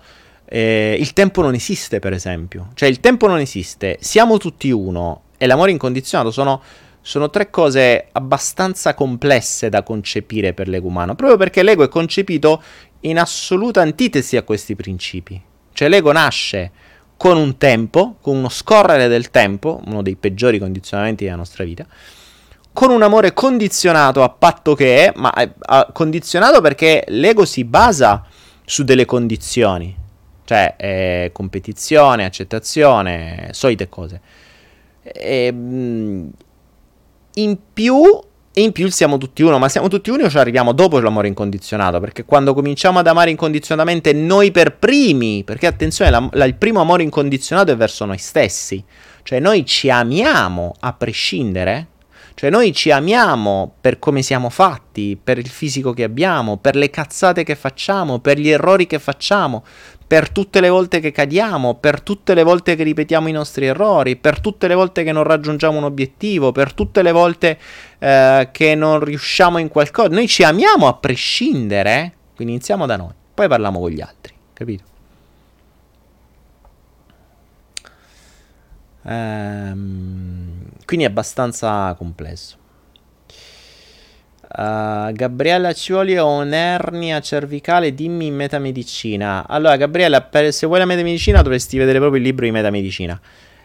eh, il tempo non esiste, per esempio. Cioè, il tempo non esiste, siamo tutti uno e l'amore incondizionato sono, sono tre cose abbastanza complesse da concepire per l'ego umano, proprio perché l'ego è concepito in assoluta antitesi a questi principi. Cioè, l'ego nasce con un tempo, con uno scorrere del tempo, uno dei peggiori condizionamenti della nostra vita, con un amore condizionato a patto che è, ma è, condizionato perché l'ego si basa su delle condizioni, cioè eh, competizione, accettazione, solite cose. E, ehm, in più, in più siamo tutti uno, ma siamo tutti uno o ci arriviamo dopo l'amore incondizionato, perché quando cominciamo ad amare incondizionatamente noi per primi, perché attenzione, la, la, il primo amore incondizionato è verso noi stessi, cioè noi ci amiamo a prescindere cioè noi ci amiamo per come siamo fatti, per il fisico che abbiamo, per le cazzate che facciamo, per gli errori che facciamo, per tutte le volte che cadiamo, per tutte le volte che ripetiamo i nostri errori, per tutte le volte che non raggiungiamo un obiettivo, per tutte le volte eh, che non riusciamo in qualcosa. Noi ci amiamo a prescindere, quindi iniziamo da noi, poi parliamo con gli altri, capito? Ehm, quindi è abbastanza complesso. Uh, Gabriella Cioli ho un'ernia cervicale, dimmi in metamedicina. Allora, Gabriella, per, se vuoi la metamedicina dovresti vedere proprio il libro di metamedicina.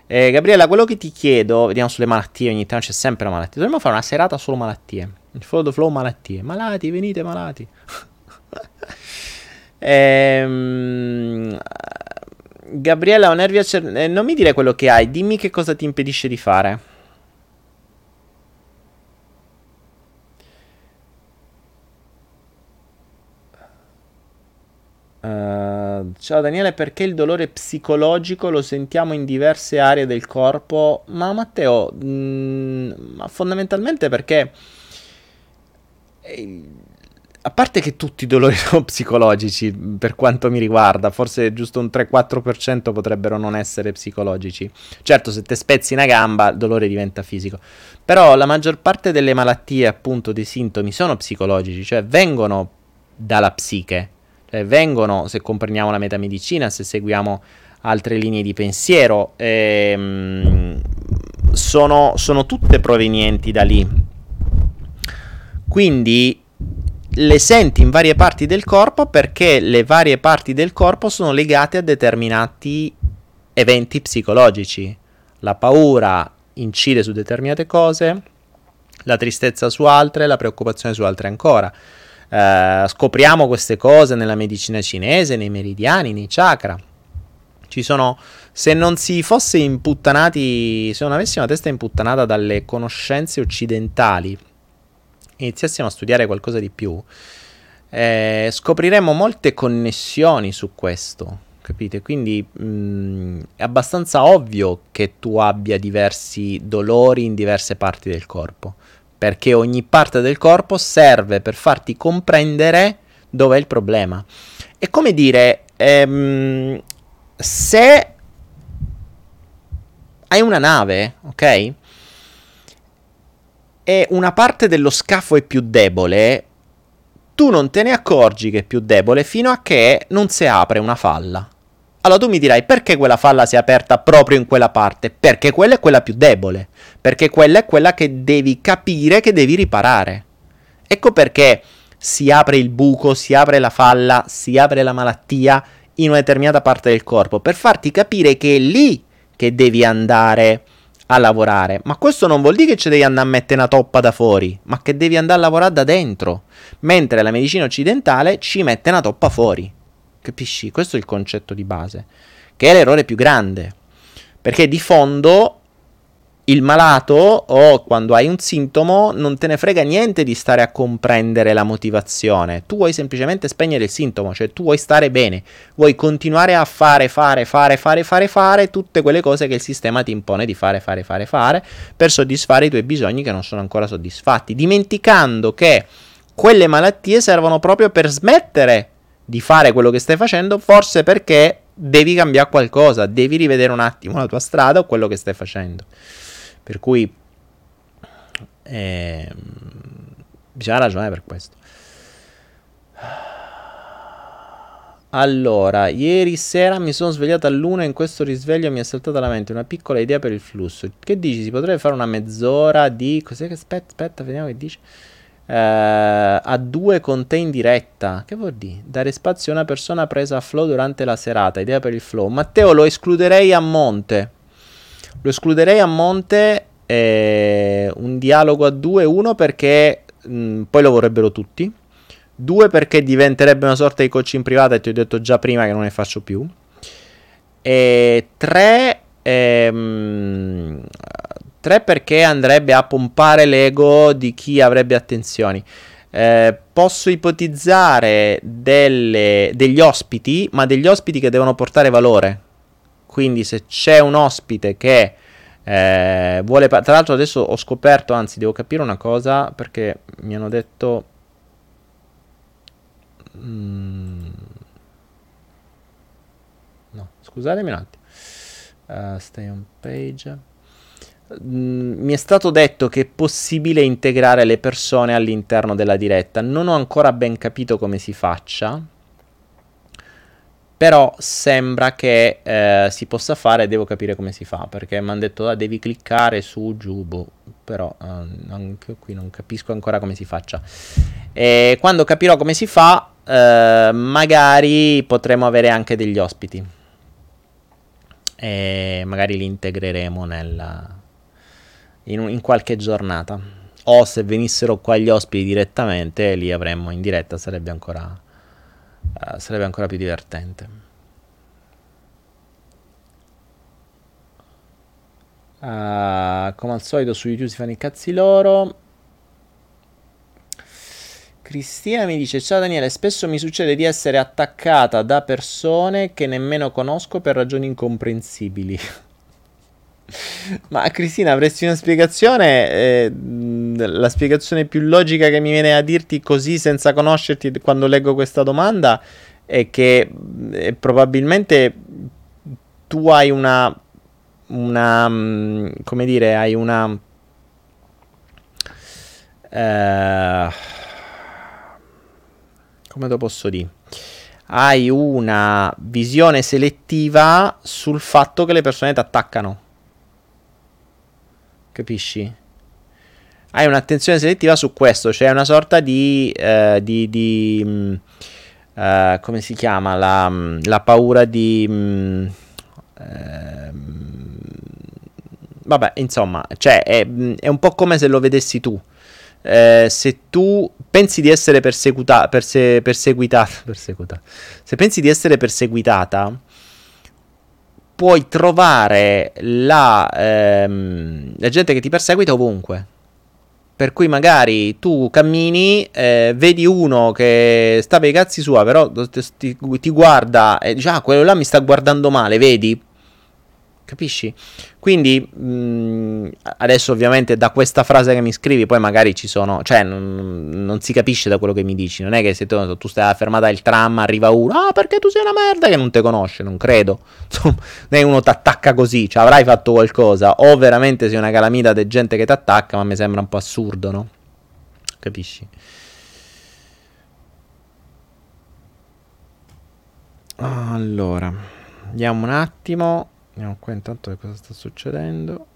Eh, Gabriella, quello che ti chiedo, vediamo sulle malattie, ogni tanto c'è sempre una malattia. Dovremmo fare una serata solo malattie. Il follow the flow malattie. Malati, venite malati. ehm, Gabriella, ho nervi cer- eh, non mi dire quello che hai, dimmi che cosa ti impedisce di fare. Uh, ciao Daniele, perché il dolore psicologico lo sentiamo in diverse aree del corpo? Ma Matteo, mh, mm, ma fondamentalmente perché eh, a parte che tutti i dolori sono psicologici, per quanto mi riguarda, forse giusto un 3-4% potrebbero non essere psicologici. Certo, se te spezzi una gamba, il dolore diventa fisico. Però la maggior parte delle malattie, appunto, dei sintomi sono psicologici, cioè vengono dalla psiche. Cioè vengono, se comprendiamo la metamedicina, se seguiamo altre linee di pensiero, ehm, sono, sono tutte provenienti da lì. Quindi le senti in varie parti del corpo perché le varie parti del corpo sono legate a determinati eventi psicologici. La paura incide su determinate cose, la tristezza su altre, la preoccupazione su altre ancora. Uh, scopriamo queste cose nella medicina cinese, nei meridiani, nei chakra. Ci sono, se non si fosse imputtanati, se non avessimo la testa imputtanata dalle conoscenze occidentali iniziassimo a studiare qualcosa di più, eh, scopriremo molte connessioni su questo, capite? Quindi mh, mm, è abbastanza ovvio che tu abbia diversi dolori in diverse parti del corpo, perché ogni parte del corpo serve per farti comprendere dov'è il problema. È come dire, ehm, se hai una nave, ok? E una parte dello scafo è più debole, tu non te ne accorgi che è più debole fino a che non si apre una falla. Allora tu mi dirai perché quella falla si è aperta proprio in quella parte? Perché quella è quella più debole, perché quella è quella che devi capire che devi riparare. Ecco perché si apre il buco, si apre la falla, si apre la malattia in una determinata parte del corpo, per farti capire che è lì che devi andare a lavorare. Ma questo non vuol dire che ci devi andare a mettere una toppa da fuori, ma che devi andare a lavorare da dentro. Mentre la medicina occidentale ci mette una toppa fuori. Capisci? Questo è il concetto di base, che è l'errore più grande. Perché di fondo il malato o quando hai un sintomo non te ne frega niente di stare a comprendere la motivazione. Tu vuoi semplicemente spegnere il sintomo, cioè tu vuoi stare bene, vuoi continuare a fare, fare, fare, fare, fare, fare tutte quelle cose che il sistema ti impone di fare, fare, fare, fare per soddisfare i tuoi bisogni che non sono ancora soddisfatti, dimenticando che quelle malattie servono proprio per smettere di fare quello che stai facendo, forse perché devi cambiare qualcosa, devi rivedere un attimo la tua strada o quello che stai facendo. Per cui eh, bisogna ragionare per questo. Allora, ieri sera mi sono svegliato all'una e in questo risveglio mi è saltata alla mente una piccola idea per il flusso. Che dici? Si potrebbe fare una mezz'ora di... Cos'è che aspetta? Aspetta, vediamo che dice. Uh, a due con te in diretta. Che vuol dire? Dare spazio a una persona presa a flow durante la serata. Idea per il flow. Matteo lo escluderei a monte. Lo escluderei a monte eh, un dialogo a due, uno perché mh, mm, poi lo vorrebbero tutti, due perché diventerebbe una sorta di coaching privata e ti ho detto già prima che non ne faccio più, e tre, ehm, tre perché andrebbe a pompare l'ego di chi avrebbe attenzioni. Eh, posso ipotizzare delle, degli ospiti, ma degli ospiti che devono portare valore. Quindi se c'è un ospite che eh, vuole... Pa- tra l'altro adesso ho scoperto, anzi devo capire una cosa perché mi hanno detto... Mm, no, scusatemi un attimo. Uh, stay on page. Mm, mi è stato detto che è possibile integrare le persone all'interno della diretta. Non ho ancora ben capito come si faccia però sembra che eh, si possa fare, devo capire come si fa, perché mi hanno detto ah, devi cliccare su giù, boh, però eh, anche qui non capisco ancora come si faccia. E quando capirò come si fa, eh, magari potremo avere anche degli ospiti. E magari li integreremo nella, in, in qualche giornata. O se venissero qua gli ospiti direttamente, li avremmo in diretta, sarebbe ancora uh, sarebbe ancora più divertente. Uh, come al solito su YouTube si fanno i cazzi loro. Cristina mi dice: Ciao Daniele, spesso mi succede di essere attaccata da persone che nemmeno conosco per ragioni incomprensibili. Ma Cristina, avresti una spiegazione? Eh, la spiegazione più logica che mi viene a dirti così senza conoscerti quando leggo questa domanda è che eh, probabilmente tu hai una, una come dire, hai una eh, come lo posso dire? Hai una visione selettiva sul fatto che le persone ti attaccano. Capisci? Hai un'attenzione selettiva su questo, cioè una sorta di... Eh, di, di mm, uh, come si chiama? La, mm, la paura di... Mh, mm, ehm, vabbè, insomma, cioè è, è, un po' come se lo vedessi tu. Eh, se tu pensi di essere perseguita, perse, perseguitata, perseguitata, se pensi di essere perseguitata, puoi trovare la, ehm, la gente che ti perseguita ovunque. Per cui magari tu cammini, eh, vedi uno che sta per i cazzi sua, però ti, ti guarda e dici, ah, quello là mi sta guardando male, vedi? Capisci? Quindi mh, mm, adesso ovviamente da questa frase che mi scrivi poi magari ci sono, cioè non, non si capisce da quello che mi dici, non è che se tu, tu stai fermata il tram arriva uno, ah perché tu sei una merda che non ti conosce, non credo, non è uno ti attacca così, cioè avrai fatto qualcosa o veramente sei una calamita di gente che ti attacca, ma mi sembra un po' assurdo, no? Capisci? Allora, vediamo un attimo. Vediamo qua intanto cosa sta succedendo.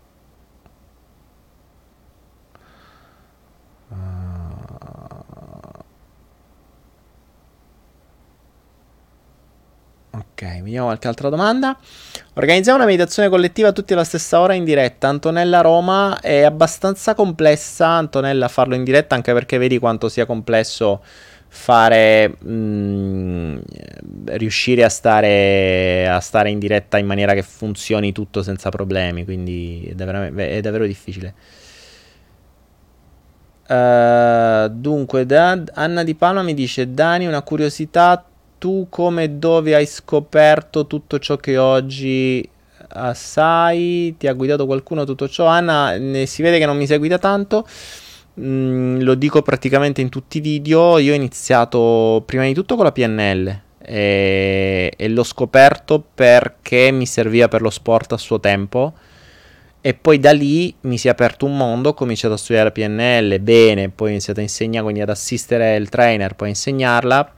Uh, Ok, vediamo qualche altra domanda. Organizziamo una meditazione collettiva tutti alla stessa ora in diretta. Antonella Roma è abbastanza complessa, Antonella, farlo in diretta anche perché vedi quanto sia complesso fare mh, mm, riuscire a stare, a stare in diretta in maniera che funzioni tutto senza problemi, quindi è davvero, è davvero difficile. Uh, dunque, da, Anna Di Palma mi dice: Dani, una curiosità tu come e dove hai scoperto tutto ciò che oggi uh, sai? Ti ha guidato qualcuno tutto ciò? Anna, ne, si vede che non mi segui da tanto. Mm, lo dico praticamente in tutti i video. Io ho iniziato prima di tutto con la PNL e, e l'ho scoperto perché mi serviva per lo sport a suo tempo. E poi da lì mi si è aperto un mondo, ho cominciato a studiare la PNL bene, poi ho iniziato a insegnare, quindi ad assistere il trainer, poi a insegnarla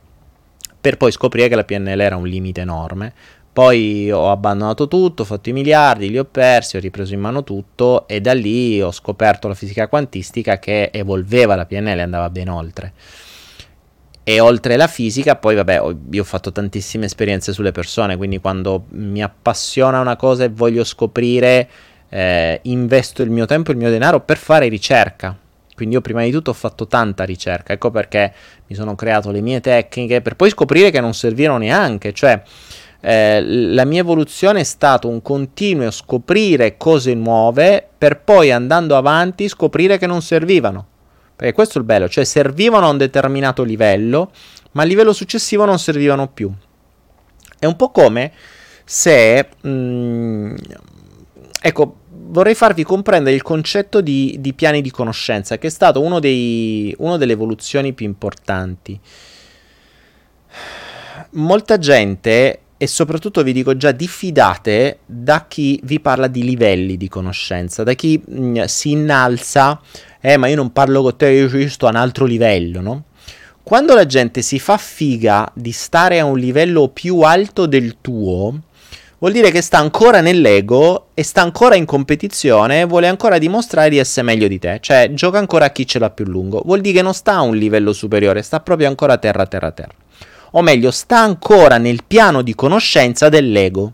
per poi scoprire che la PNL era un limite enorme. Poi ho abbandonato tutto, ho fatto i miliardi, li ho persi, ho ripreso in mano tutto e da lì ho scoperto la fisica quantistica che evolveva la PNL, andava ben oltre. E oltre la fisica, poi vabbè, ho, io ho fatto tantissime esperienze sulle persone, quindi quando mi appassiona una cosa e voglio scoprire, eh, investo il mio tempo e il mio denaro per fare ricerca quindi io prima di tutto ho fatto tanta ricerca, ecco perché mi sono creato le mie tecniche per poi scoprire che non servivano neanche, cioè eh, la mia evoluzione è stato un continuo scoprire cose nuove per poi andando avanti scoprire che non servivano. Perché questo è il bello, cioè servivano a un determinato livello, ma a livello successivo non servivano più. È un po' come se... Mh, mm, ecco, vorrei farvi comprendere il concetto di, di piani di conoscenza, che è stato uno dei, una delle evoluzioni più importanti. Molta gente, e soprattutto vi dico già, diffidate da chi vi parla di livelli di conoscenza, da chi mh, mm, si innalza, eh ma io non parlo con te, io sto a un altro livello, no? Quando la gente si fa figa di stare a un livello più alto del tuo, vuol dire che sta ancora nell'ego e sta ancora in competizione e vuole ancora dimostrare di essere meglio di te, cioè gioca ancora a chi ce l'ha più lungo, vuol dire che non sta a un livello superiore, sta proprio ancora terra, terra, terra. O meglio, sta ancora nel piano di conoscenza dell'ego.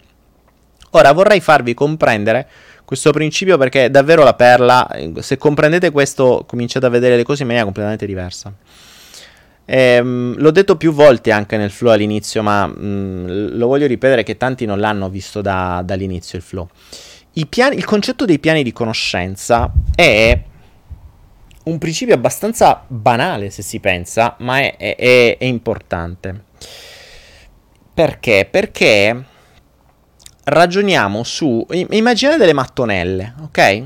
Ora vorrei farvi comprendere questo principio perché è davvero la perla, se comprendete questo cominciate a vedere le cose in maniera completamente diversa. Ehm, l'ho detto più volte anche nel flow all'inizio, ma mh, mm, lo voglio ripetere che tanti non l'hanno visto da, dall'inizio il flow. Piani, il concetto dei piani di conoscenza è un principio abbastanza banale se si pensa, ma è, è, è importante. Perché? Perché ragioniamo su... Immaginate delle mattonelle, ok?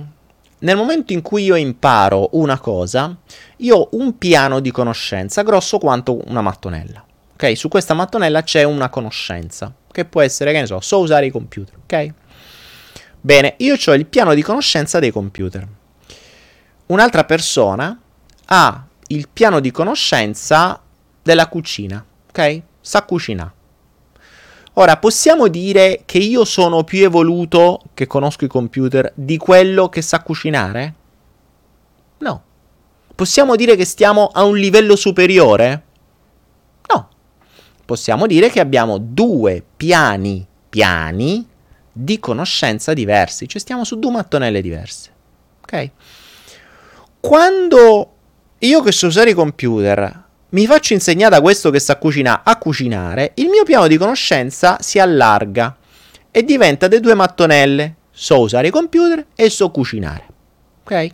Nel momento in cui io imparo una cosa, io ho un piano di conoscenza grosso quanto una mattonella. Ok? Su questa mattonella c'è una conoscenza, che può essere, che ne so, so usare i computer, ok? Bene, io ho il piano di conoscenza dei computer. Un'altra persona ha il piano di conoscenza della cucina, ok? Sa cucinare. Ora, possiamo dire che io sono più evoluto, che conosco i computer, di quello che sa cucinare? No. Possiamo dire che stiamo a un livello superiore? No. Possiamo dire che abbiamo due piani, piani di conoscenza diversi, cioè stiamo su due mattonelle diverse. Ok? Quando io che so usare i computer mi faccio insegnare da questo che sa cucinare a cucinare, il mio piano di conoscenza si allarga e diventa delle due mattonelle. So usare i computer e so cucinare. Ok?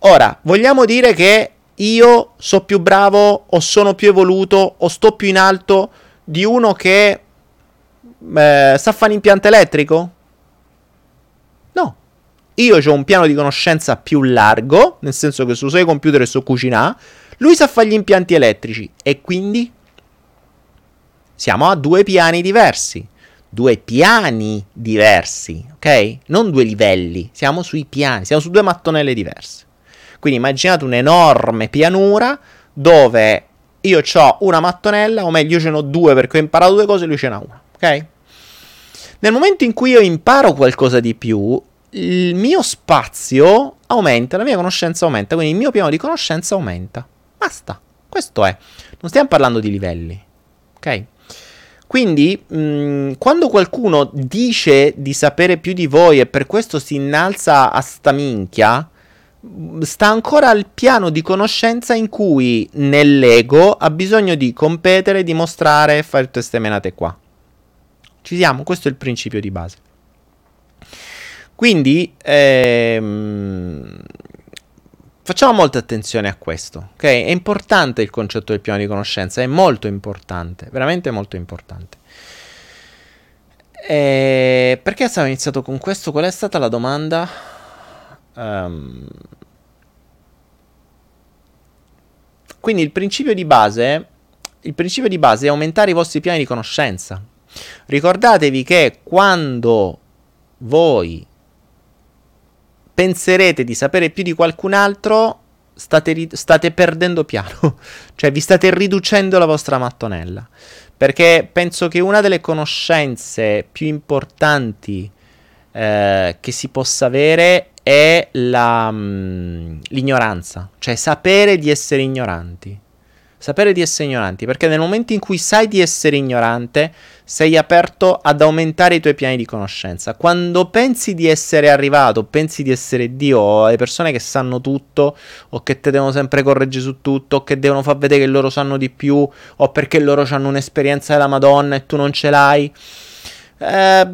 Ora, vogliamo dire che io so più bravo o sono più evoluto o sto più in alto di uno che eh, sa fare un impianto elettrico? Io ho un piano di conoscenza più largo, nel senso che so usare i computer e so cucinare lui sa fare gli impianti elettrici e quindi siamo a due piani diversi. Due piani diversi, ok? Non due livelli, siamo sui piani, siamo su due mattonelle diverse. Quindi immaginate un'enorme pianura dove io ho una mattonella, o meglio, io ce ne ho due perché ho imparato due cose e lui ce n'ha una, ok? Nel momento in cui io imparo qualcosa di più, il mio spazio aumenta, la mia conoscenza aumenta, quindi il mio piano di conoscenza aumenta. Basta, questo è. Non stiamo parlando di livelli, ok? Quindi, mh, quando qualcuno dice di sapere più di voi e per questo si innalza a sta minchia, sta ancora al piano di conoscenza in cui nell'ego ha bisogno di competere, dimostrare e fare tutte queste menate qua. Ci siamo? Questo è il principio di base. Quindi ehm, facciamo molta attenzione a questo, ok? È importante il concetto del piano di conoscenza, è molto importante, veramente molto importante. E perché abbiamo iniziato con questo? Qual è stata la domanda? Um, quindi il principio di base, il principio di base è aumentare i vostri piani di conoscenza. Ricordatevi che quando voi penserete di sapere più di qualcun altro, state, ri- state perdendo piano, cioè vi state riducendo la vostra mattonella. Perché penso che una delle conoscenze più importanti eh, che si possa avere è la, mh, mm, l'ignoranza, cioè sapere di essere ignoranti. Sapere di essere ignoranti, perché nel momento in cui sai di essere ignorante, sei aperto ad aumentare i tuoi piani di conoscenza. Quando pensi di essere arrivato, pensi di essere Dio, o le persone che sanno tutto, o che te devono sempre correggere su tutto, o che devono far vedere che loro sanno di più, o perché loro hanno un'esperienza della Madonna e tu non ce l'hai, eh,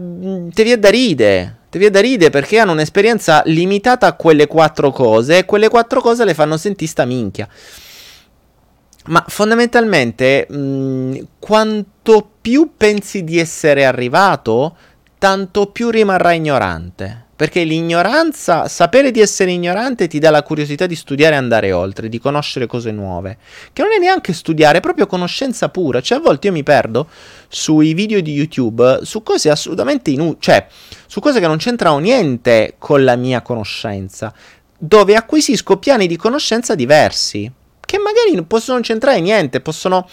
ti viene da ridere. Ti viene da ridere perché hanno un'esperienza limitata a quelle quattro cose e quelle quattro cose le fanno sentire sta minchia. Ma fondamentalmente, mh, mm, quanto più pensi di essere arrivato, tanto più rimarrai ignorante. Perché l'ignoranza, sapere di essere ignorante ti dà la curiosità di studiare e andare oltre, di conoscere cose nuove. Che non è neanche studiare, è proprio conoscenza pura. Cioè, a volte io mi perdo sui video di YouTube su cose assolutamente inutili, cioè su cose che non c'entrano niente con la mia conoscenza, dove acquisisco piani di conoscenza diversi che magari non possono centrare niente, possono,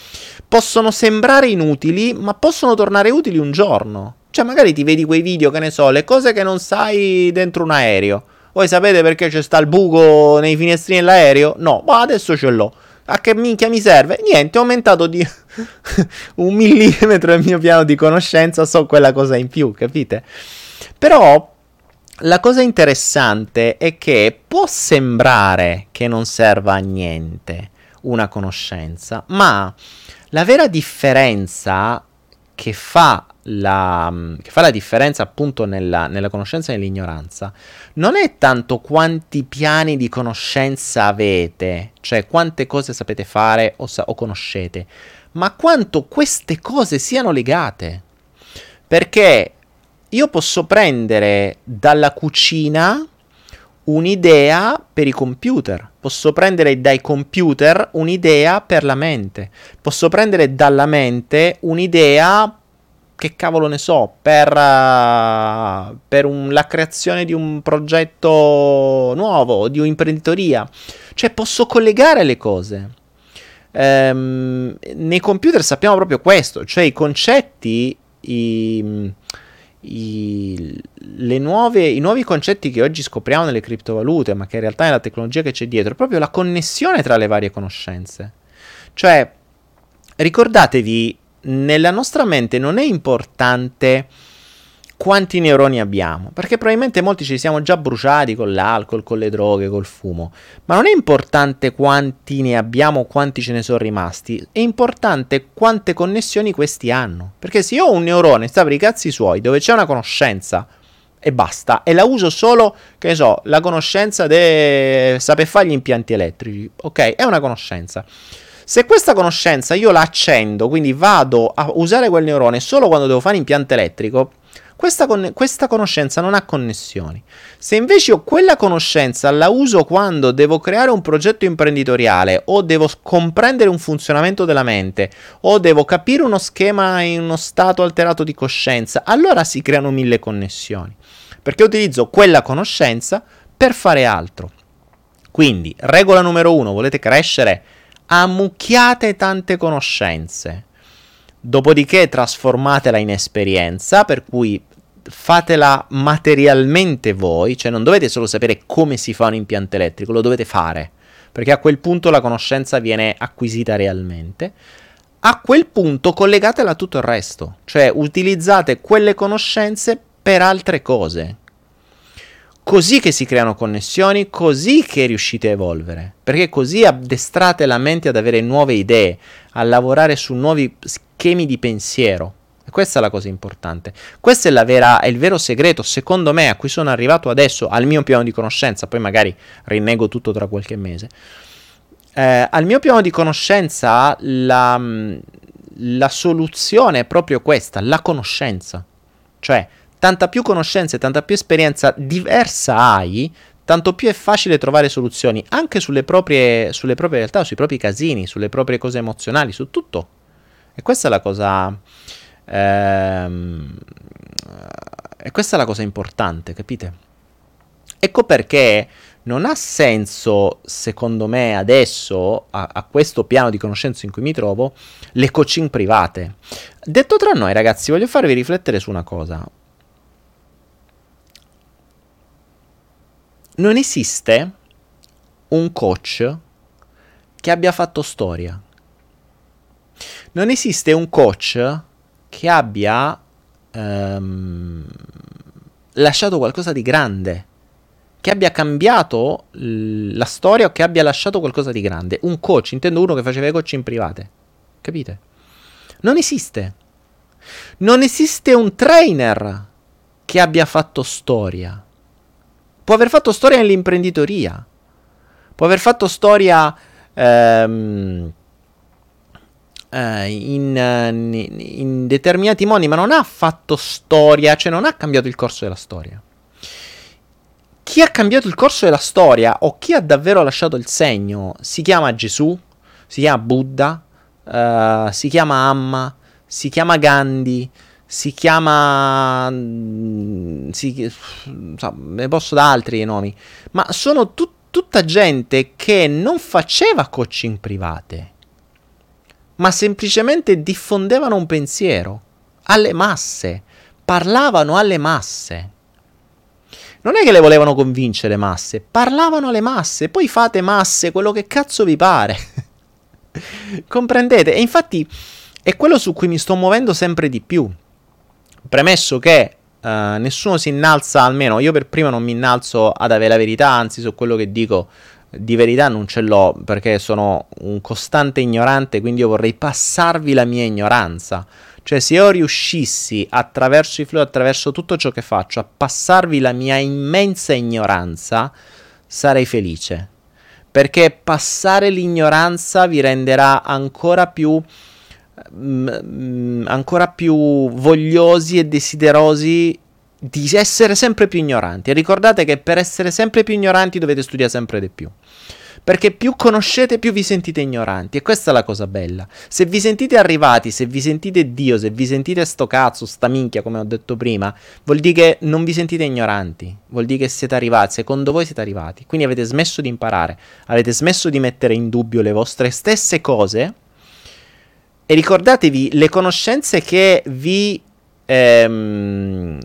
possono sembrare inutili, ma possono tornare utili un giorno. Cioè, magari ti vedi quei video, che ne so, le cose che non sai dentro un aereo. Voi sapete perché c'è sta il buco nei finestrini dell'aereo? No, ma adesso ce l'ho. A che minchia mi serve? Niente, ho aumentato di un millimetro il mio piano di conoscenza, so quella cosa in più, capite? Però la cosa interessante è che può sembrare che non serva a niente una conoscenza, ma la vera differenza che fa la, che fa la differenza appunto nella, nella conoscenza e nell'ignoranza non è tanto quanti piani di conoscenza avete, cioè quante cose sapete fare o, sa- o conoscete, ma quanto queste cose siano legate. Perché io posso prendere dalla cucina un'idea per i computer, posso prendere dai computer un'idea per la mente, posso prendere dalla mente un'idea che cavolo ne so, per, uh, per un, la creazione di un progetto nuovo, di un'imprenditoria. Cioè posso collegare le cose. Um, nei computer sappiamo proprio questo, cioè i concetti, i, i, nuove, i nuovi concetti che oggi scopriamo nelle criptovalute, ma che in realtà è la tecnologia che c'è dietro, è proprio la connessione tra le varie conoscenze. Cioè, ricordatevi, nella nostra mente non è importante quanti neuroni abbiamo, perché probabilmente molti ci siamo già bruciati con l'alcol, con le droghe, col fumo, ma non è importante quanti ne abbiamo, quanti ce ne sono rimasti, è importante quante connessioni questi hanno, perché se io ho un neurone, sta per i cazzi suoi, dove c'è una conoscenza e basta, e la uso solo, che ne so, la conoscenza di saper fare gli impianti elettrici, ok, è una conoscenza. Se questa conoscenza io la accendo, quindi vado a usare quel neurone solo quando devo fare impianto elettrico, questa, con- questa, conoscenza non ha connessioni. Se invece io quella conoscenza la uso quando devo creare un progetto imprenditoriale o devo comprendere un funzionamento della mente o devo capire uno schema in uno stato alterato di coscienza, allora si creano mille connessioni. Perché utilizzo quella conoscenza per fare altro. Quindi, regola numero uno, volete crescere? Ammucchiate tante conoscenze. Dopodiché trasformatela in esperienza, per cui fatela materialmente voi, cioè non dovete solo sapere come si fa un impianto elettrico, lo dovete fare, perché a quel punto la conoscenza viene acquisita realmente. a quel punto collegatela a tutto il resto, cioè utilizzate quelle conoscenze per altre cose. Così che si creano connessioni, così che riuscite a evolvere, perché così addestrate la mente ad avere nuove idee, a lavorare su nuovi schemi di pensiero. Questa è la cosa importante. Questo è, vera, è, il vero segreto, secondo me, a cui sono arrivato adesso, al mio piano di conoscenza, poi magari rinnego tutto tra qualche mese. Eh, al mio piano di conoscenza la, la soluzione è proprio questa, la conoscenza. Cioè, tanta più conoscenza e tanta più esperienza diversa hai, tanto più è facile trovare soluzioni anche sulle proprie, sulle proprie realtà, sui propri casini, sulle proprie cose emozionali, su tutto. E questa è la cosa. Ehm, e questa è la cosa importante, capite? Ecco perché non ha senso, secondo me, adesso, a, a, questo piano di conoscenza in cui mi trovo, le coaching private. Detto tra noi, ragazzi, voglio farvi riflettere su una cosa. Non esiste un coach che abbia fatto storia. Non esiste un coach che abbia ehm, lasciato qualcosa di grande che abbia cambiato la storia o che abbia lasciato qualcosa di grande. Un coach, intendo uno che faceva i coach in private. Capite? Non esiste. Non esiste un trainer che abbia fatto storia. Può aver fatto storia nell'imprenditoria. Può aver fatto storia ehm, eh, in, in, in determinati modi, ma non ha fatto storia, cioè non ha cambiato il corso della storia. Chi ha cambiato il corso della storia o chi ha davvero lasciato il segno si chiama Gesù, si chiama Buddha, uh, si chiama Amma, si chiama Gandhi, si chiama... Mm, si, so, ne posso da altri nomi, ma sono tut, tutta gente che non faceva coaching private, ma semplicemente diffondevano un pensiero alle masse, parlavano alle masse non è che le volevano convincere masse, parlavano alle masse, poi fate masse quello che cazzo vi pare. Comprendete? E infatti è quello su cui mi sto muovendo sempre di più. Premesso che uh, nessuno si innalza, almeno io per prima non mi innalzo ad avere la verità, anzi su quello che dico di verità non ce l'ho perché sono un costante ignorante, quindi io vorrei passarvi la mia ignoranza. Cioè, se io riuscissi attraverso i flow, attraverso tutto ciò che faccio, a passarvi la mia immensa ignoranza, sarei felice. Perché passare l'ignoranza vi renderà ancora più, mm, mm, ancora più vogliosi e desiderosi di essere sempre più ignoranti. E ricordate che per essere sempre più ignoranti dovete studiare sempre di più. Perché più conoscete, più vi sentite ignoranti. E questa è la cosa bella. Se vi sentite arrivati, se vi sentite Dio, se vi sentite sto cazzo, sta minchia, come ho detto prima, vuol dire che non vi sentite ignoranti. Vuol dire che siete arrivati. Secondo voi siete arrivati. Quindi avete smesso di imparare. Avete smesso di mettere in dubbio le vostre stesse cose. E ricordatevi, le conoscenze che vi. Ehm,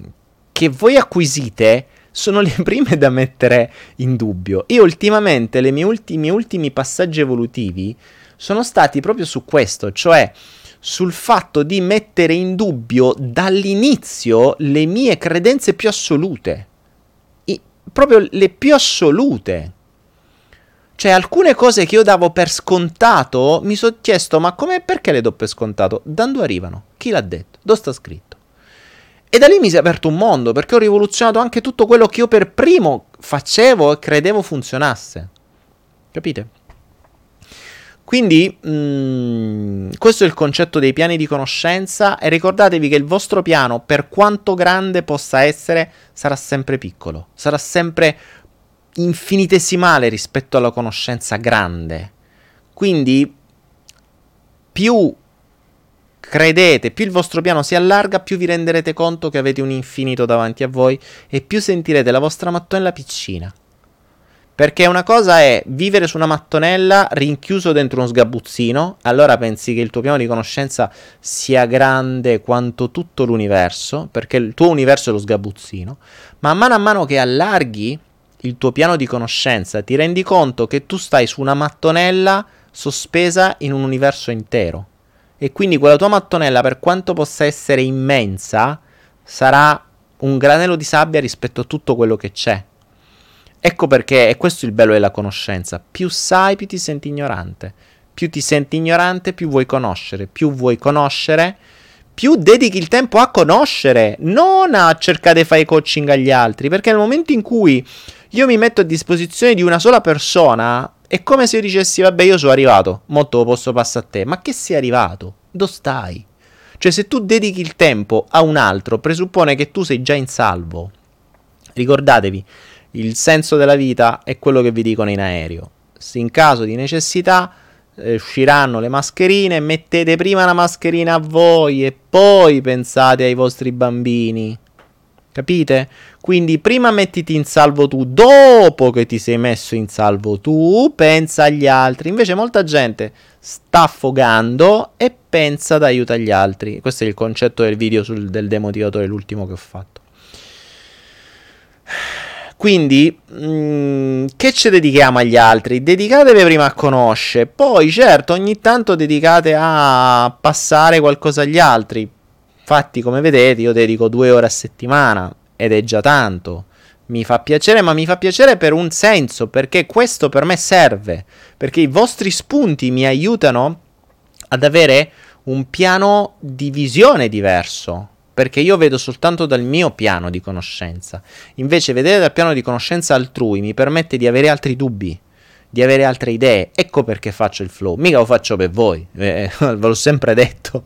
che voi acquisite sono le prime da mettere in dubbio. Io ultimamente, i miei ultimi, ultimi passaggi evolutivi sono stati proprio su questo, cioè sul fatto di mettere in dubbio dall'inizio le mie credenze più assolute. I, proprio le più assolute. Cioè, alcune cose che io davo per scontato, mi sono chiesto, ma come perché le do per scontato? Da dove arrivano? Chi l'ha detto? Dove sta scritto? E da lì mi si è aperto un mondo perché ho rivoluzionato anche tutto quello che io per primo facevo e credevo funzionasse. Capite? Quindi mh, mm, questo è il concetto dei piani di conoscenza e ricordatevi che il vostro piano, per quanto grande possa essere, sarà sempre piccolo, sarà sempre infinitesimale rispetto alla conoscenza grande. Quindi più Credete, più il vostro piano si allarga, più vi renderete conto che avete un infinito davanti a voi e più sentirete la vostra mattonella piccina. Perché una cosa è vivere su una mattonella rinchiuso dentro uno sgabuzzino, allora pensi che il tuo piano di conoscenza sia grande quanto tutto l'universo, perché il tuo universo è lo sgabuzzino, ma a mano a mano che allarghi il tuo piano di conoscenza ti rendi conto che tu stai su una mattonella sospesa in un universo intero E quindi quella tua mattonella, per quanto possa essere immensa, sarà un granello di sabbia rispetto a tutto quello che c'è. Ecco perché, e questo è il bello della conoscenza, più sai più ti senti ignorante. Più ti senti ignorante, più vuoi conoscere. Più vuoi conoscere, più dedichi il tempo a conoscere, non a cercare di fare coaching agli altri. Perché nel momento in cui io mi metto a disposizione di una sola persona, è come se io dicessi, vabbè, io sono arrivato, molto lo posso passare a te. Ma che sei arrivato? Dove stai? Cioè, se tu dedichi il tempo a un altro, presuppone che tu sei già in salvo. Ricordatevi, il senso della vita è quello che vi dicono in aereo. Se in caso di necessità eh, usciranno le mascherine, mettete prima la mascherina a voi e poi pensate ai vostri bambini. Capite? Quindi prima mettiti in salvo tu, dopo che ti sei messo in salvo tu, pensa agli altri. Invece molta gente sta affogando e pensa ad aiutare gli altri. Questo è il concetto del video sul, del demotivatore, l'ultimo che ho fatto. Quindi, mh, mm, che ci dedichiamo agli altri? Dedicatevi prima a conoscere, poi certo ogni tanto dedicate a passare qualcosa agli altri. Infatti, come vedete, io dedico due ore a settimana ed è già tanto. Mi fa piacere, ma mi fa piacere per un senso, perché questo per me serve, perché i vostri spunti mi aiutano ad avere un piano di visione diverso, perché io vedo soltanto dal mio piano di conoscenza. Invece vedere dal piano di conoscenza altrui mi permette di avere altri dubbi, di avere altre idee. Ecco perché faccio il flow. Mica lo faccio per voi, eh, ve l'ho sempre detto.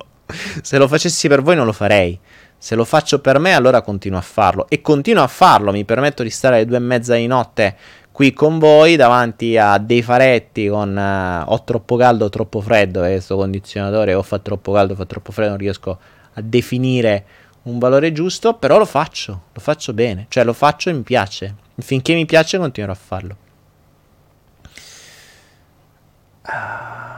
Se lo facessi per voi non lo farei. Se lo faccio per me allora continuo a farlo. E continuo a farlo, mi permetto di stare alle due e mezza di notte qui con voi davanti a dei faretti con uh, o troppo caldo o troppo freddo e questo condizionatore o fa troppo caldo fa troppo freddo non riesco a definire un valore giusto, però lo faccio, lo faccio bene, cioè lo faccio e mi piace. Finché mi piace continuerò a farlo. Uh,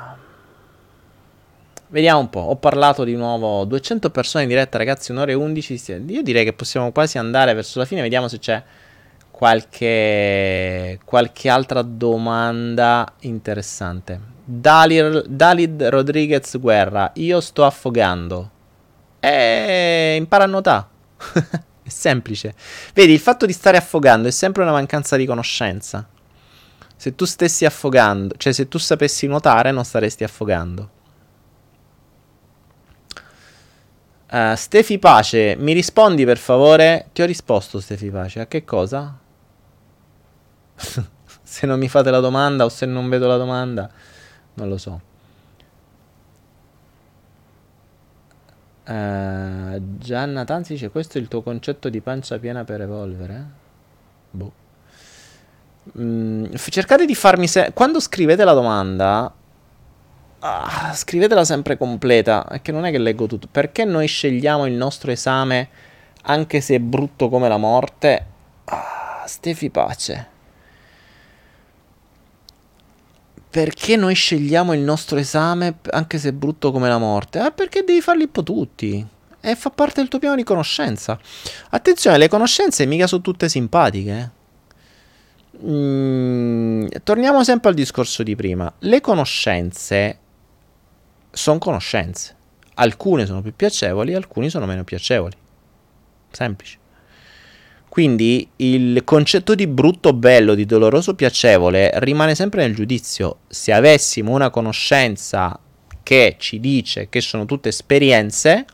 vediamo un po', ho parlato di nuovo 200 persone in diretta ragazzi, un'ora e 11, io direi che possiamo quasi andare verso la fine, vediamo se c'è qualche, qualche altra domanda interessante. Dalid, Dalid Rodriguez Guerra, io sto affogando. E impara a nuotare. è semplice. Vedi, il fatto di stare affogando è sempre una mancanza di conoscenza. Se tu stessi affogando, cioè se tu sapessi nuotare, non staresti affogando. Uh, Stefi Pace, mi rispondi per favore? Ti ho risposto, Stefi Pace. A che cosa? se non mi fate la domanda o se non vedo la domanda, non lo so. Uh, Gianna Tanzi dice: Questo è il tuo concetto di pancia piena per evolvere? Boh. Mm, cercate di farmi. Se- Quando scrivete la domanda, ah, scrivetela sempre completa. Perché non è che leggo tutto. Perché noi scegliamo il nostro esame anche se è brutto come la morte? Ah, Stefi Pace. perché noi scegliamo il nostro esame anche se è brutto come la morte? Eh, perché devi farli un po' tutti. E fa parte del tuo piano di conoscenza. Attenzione, le conoscenze mica sono tutte simpatiche. Mm, torniamo sempre al discorso di prima. Le conoscenze sono conoscenze. Alcune sono più piacevoli, alcune sono meno piacevoli. Semplice. Quindi il concetto di brutto, bello, di doloroso, piacevole rimane sempre nel giudizio. Se avessimo una conoscenza che ci dice che sono tutte esperienze,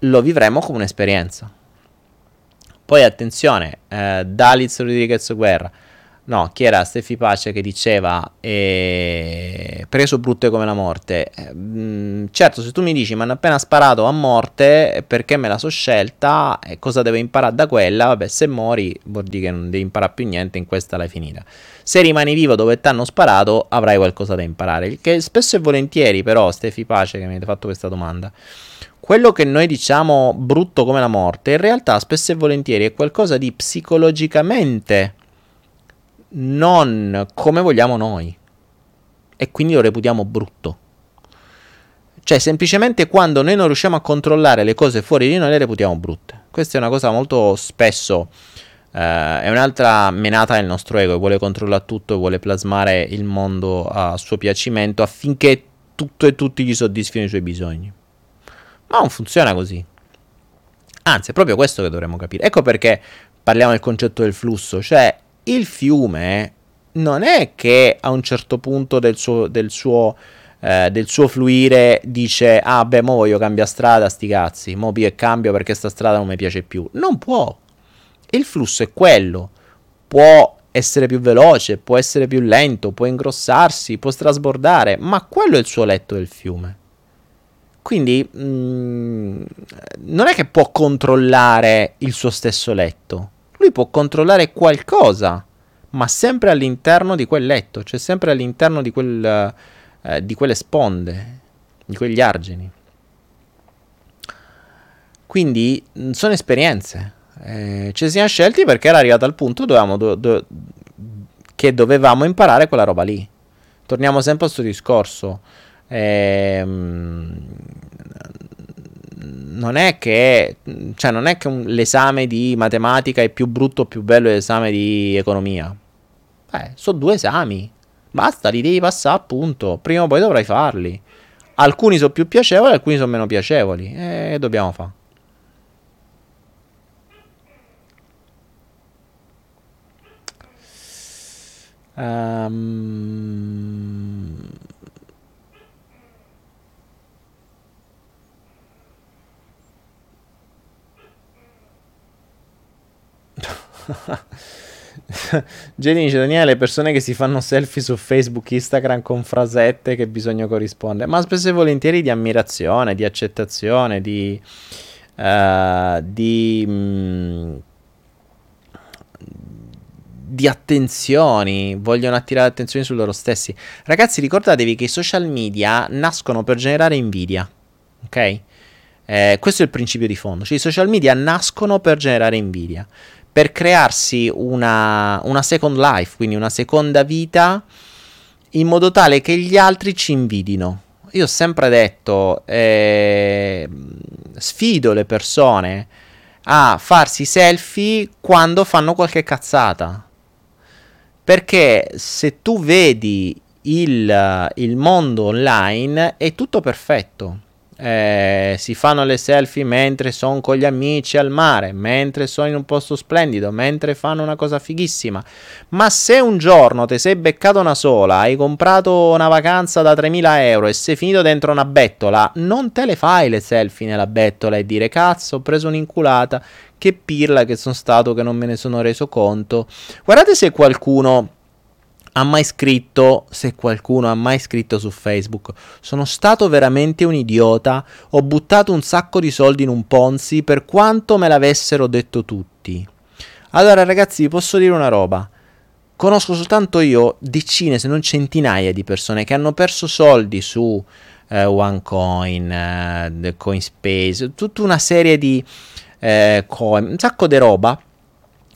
lo vivremo come un'esperienza. Poi attenzione, eh, Daliz Rodriguez Guerra No, chi era Steffi Pace che diceva eh, preso brutte come la morte? Eh, mh, certo, se tu mi dici mi hanno appena sparato a morte perché me la so scelta e cosa devo imparare da quella? Vabbè, se mori vuol dire che non devi imparare più niente, in questa l'hai finita. Se rimani vivo dove ti hanno sparato avrai qualcosa da imparare. Che spesso e volentieri però, Steffi Pace che mi avete fatto questa domanda, quello che noi diciamo brutto come la morte in realtà spesso e volentieri è qualcosa di psicologicamente non come vogliamo noi. E quindi lo reputiamo brutto. Cioè, semplicemente quando noi non riusciamo a controllare le cose fuori di noi, le reputiamo brutte. Questa è una cosa molto spesso. Eh, è un'altra menata del nostro ego, vuole controllare tutto vuole plasmare il mondo a suo piacimento affinché tutto e tutti gli soddisfino i suoi bisogni. Ma non funziona così. Anzi, è proprio questo che dovremmo capire. Ecco perché parliamo del concetto del flusso, cioè il fiume non è che a un certo punto del suo, del suo, eh, del suo fluire dice ah beh mo voglio cambiare strada sti cazzi, mo e cambio perché sta strada non mi piace più. Non può. Il flusso è quello. Può essere più veloce, può essere più lento, può ingrossarsi, può strasbordare, ma quello è il suo letto del fiume. Quindi mh, mm, non è che può controllare il suo stesso letto, lui può controllare qualcosa, ma sempre all'interno di quel letto, cioè sempre all'interno di, quel, eh, di quelle sponde, di quegli argini. Quindi mm, sono esperienze. Eh, ci siamo scelti perché era arrivato al punto dove do, do, che dovevamo imparare quella roba lì. Torniamo sempre al suo discorso. Ehm, non è che, cioè non è che un, l'esame di matematica è più brutto o più bello dell'esame di economia. Eh, sono due esami. Basta, li devi passare appunto. Prima o poi dovrai farli. Alcuni sono più piacevoli, alcuni sono meno piacevoli. E eh, dobbiamo fare. Um... Jenny dice Daniele, le persone che si fanno selfie su Facebook, Instagram con frasette che bisogna corrispondere, ma spesso e volentieri di ammirazione, di accettazione, di... Uh, di mh, mm, di attenzioni, vogliono attirare attenzioni su loro stessi. Ragazzi, ricordatevi che i social media nascono per generare invidia, ok? Eh, questo è il principio di fondo, cioè i social media nascono per generare invidia, per crearsi una, una second life, quindi una seconda vita, in modo tale che gli altri ci invidino. Io ho sempre detto, eh, sfido le persone a farsi selfie quando fanno qualche cazzata. Perché se tu vedi il, il mondo online è tutto perfetto eh, si fanno le selfie mentre sono con gli amici al mare, mentre sono in un posto splendido, mentre fanno una cosa fighissima. Ma se un giorno ti sei beccato una sola, hai comprato una vacanza da 3.000 euro e sei finito dentro una bettola, non te le fai le selfie nella bettola e dire cazzo, ho preso un'inculata, che pirla che sono stato che non me ne sono reso conto. Guardate se qualcuno ha mai scritto, se qualcuno ha mai scritto su Facebook, sono stato veramente un idiota, ho buttato un sacco di soldi in un Ponzi per quanto me l'avessero detto tutti. Allora ragazzi, vi posso dire una roba. Conosco soltanto io decine, se non centinaia di persone che hanno perso soldi su eh, OneCoin, eh, CoinSpace, tutta una serie di eh, coin, un sacco di roba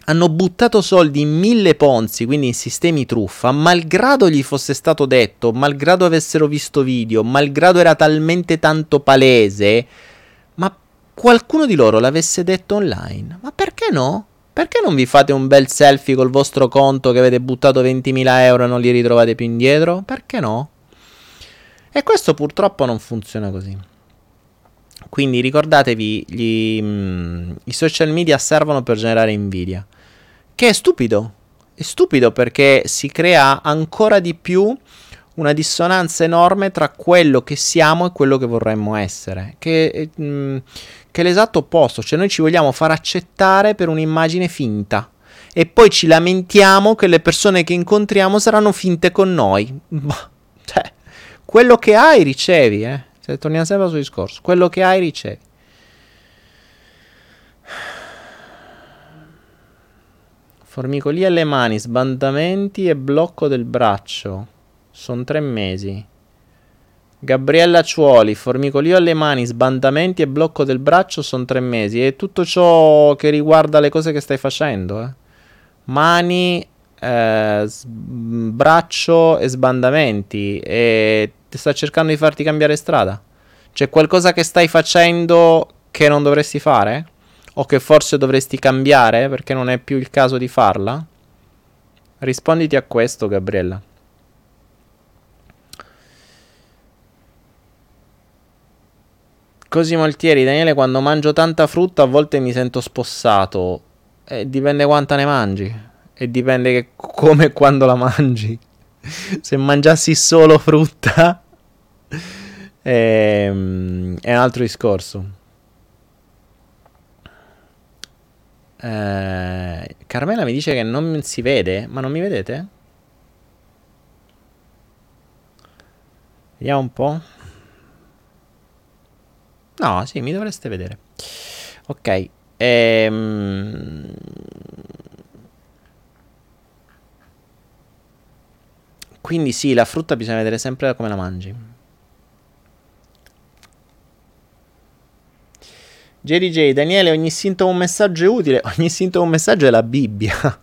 hanno buttato soldi in mille ponzi, quindi in sistemi truffa, malgrado gli fosse stato detto, malgrado avessero visto video, malgrado era talmente tanto palese, ma qualcuno di loro l'avesse detto online. Ma perché no? Perché non vi fate un bel selfie col vostro conto che avete buttato 20.000 euro e non li ritrovate più indietro? Perché no? E questo purtroppo non funziona così. Quindi ricordatevi, gli, mm, i social media servono per generare invidia. Che è stupido. È stupido perché si crea ancora di più una dissonanza enorme tra quello che siamo e quello che vorremmo essere. Che, mh, mm, che è l'esatto opposto. Cioè noi ci vogliamo far accettare per un'immagine finta. E poi ci lamentiamo che le persone che incontriamo saranno finte con noi. Cioè, quello che hai ricevi, eh. Cioè, torniamo sempre al suo discorso. Quello che hai ricevi. Formicolia alle mani, sbandamenti e blocco del braccio. Sono tre mesi. Gabriella Ciuoli, formicolio alle mani, sbandamenti e blocco del braccio sono tre mesi. E tutto ciò che riguarda le cose che stai facendo. Eh. Mani, eh, s- braccio e sbandamenti. E ti sta cercando di farti cambiare strada. C'è qualcosa che stai facendo che non dovresti fare? O che forse dovresti cambiare perché non è più il caso di farla? Risponditi a questo, Gabriella. Cosimo Altieri, Daniele, quando mangio tanta frutta a volte mi sento spossato. Eh, dipende quanta ne mangi. E dipende come e quando la mangi. Se mangiassi solo frutta ehm, è un altro discorso. Eh, Carmela mi dice che non si vede, ma non mi vedete? Vediamo un po'. No, sì, mi dovreste vedere. Ok. Ehm... Quindi sì, la frutta bisogna vedere sempre come la mangi. JDJ, Daniele, ogni sintomo un messaggio è utile. Ogni sintomo un messaggio è la Bibbia.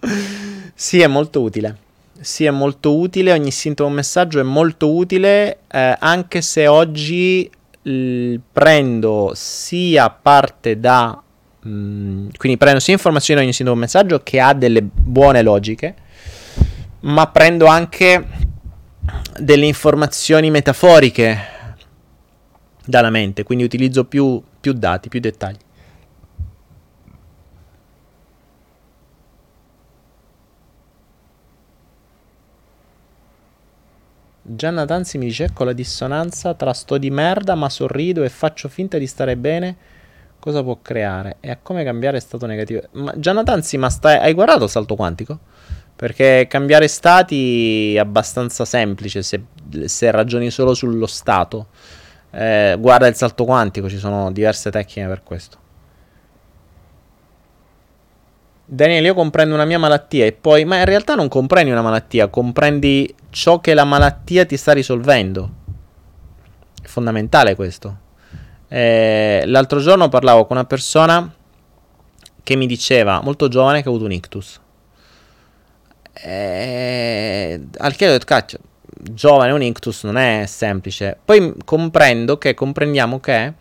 sì, è molto utile. Sì, è molto utile. Ogni sintomo un messaggio è molto utile. Eh, anche se oggi l- prendo sia parte da. Mh, mm, quindi prendo sia informazioni da ogni sintomo un messaggio che ha delle buone logiche. Ma prendo anche delle informazioni metaforiche dalla mente. Quindi utilizzo più più dati, più dettagli. Gianna Tanzi mi dice ecco la dissonanza tra sto di merda ma sorrido e faccio finta di stare bene cosa può creare e a come cambiare stato negativo ma Gianna Tanzi ma stai, hai guardato il salto quantico? Perché cambiare stati è abbastanza semplice se, se ragioni solo sullo stato eh, guarda il salto quantico, ci sono diverse tecniche per questo. Daniele, io comprendo una mia malattia e poi... Ma in realtà non comprendi una malattia, comprendi ciò che la malattia ti sta risolvendo. È fondamentale questo. Eh, l'altro giorno parlavo con una persona che mi diceva, molto giovane, che ha avuto un ictus. Eh, al che ho detto, cacchio, giovane un ictus non è semplice. Poi comprendo che, comprendiamo che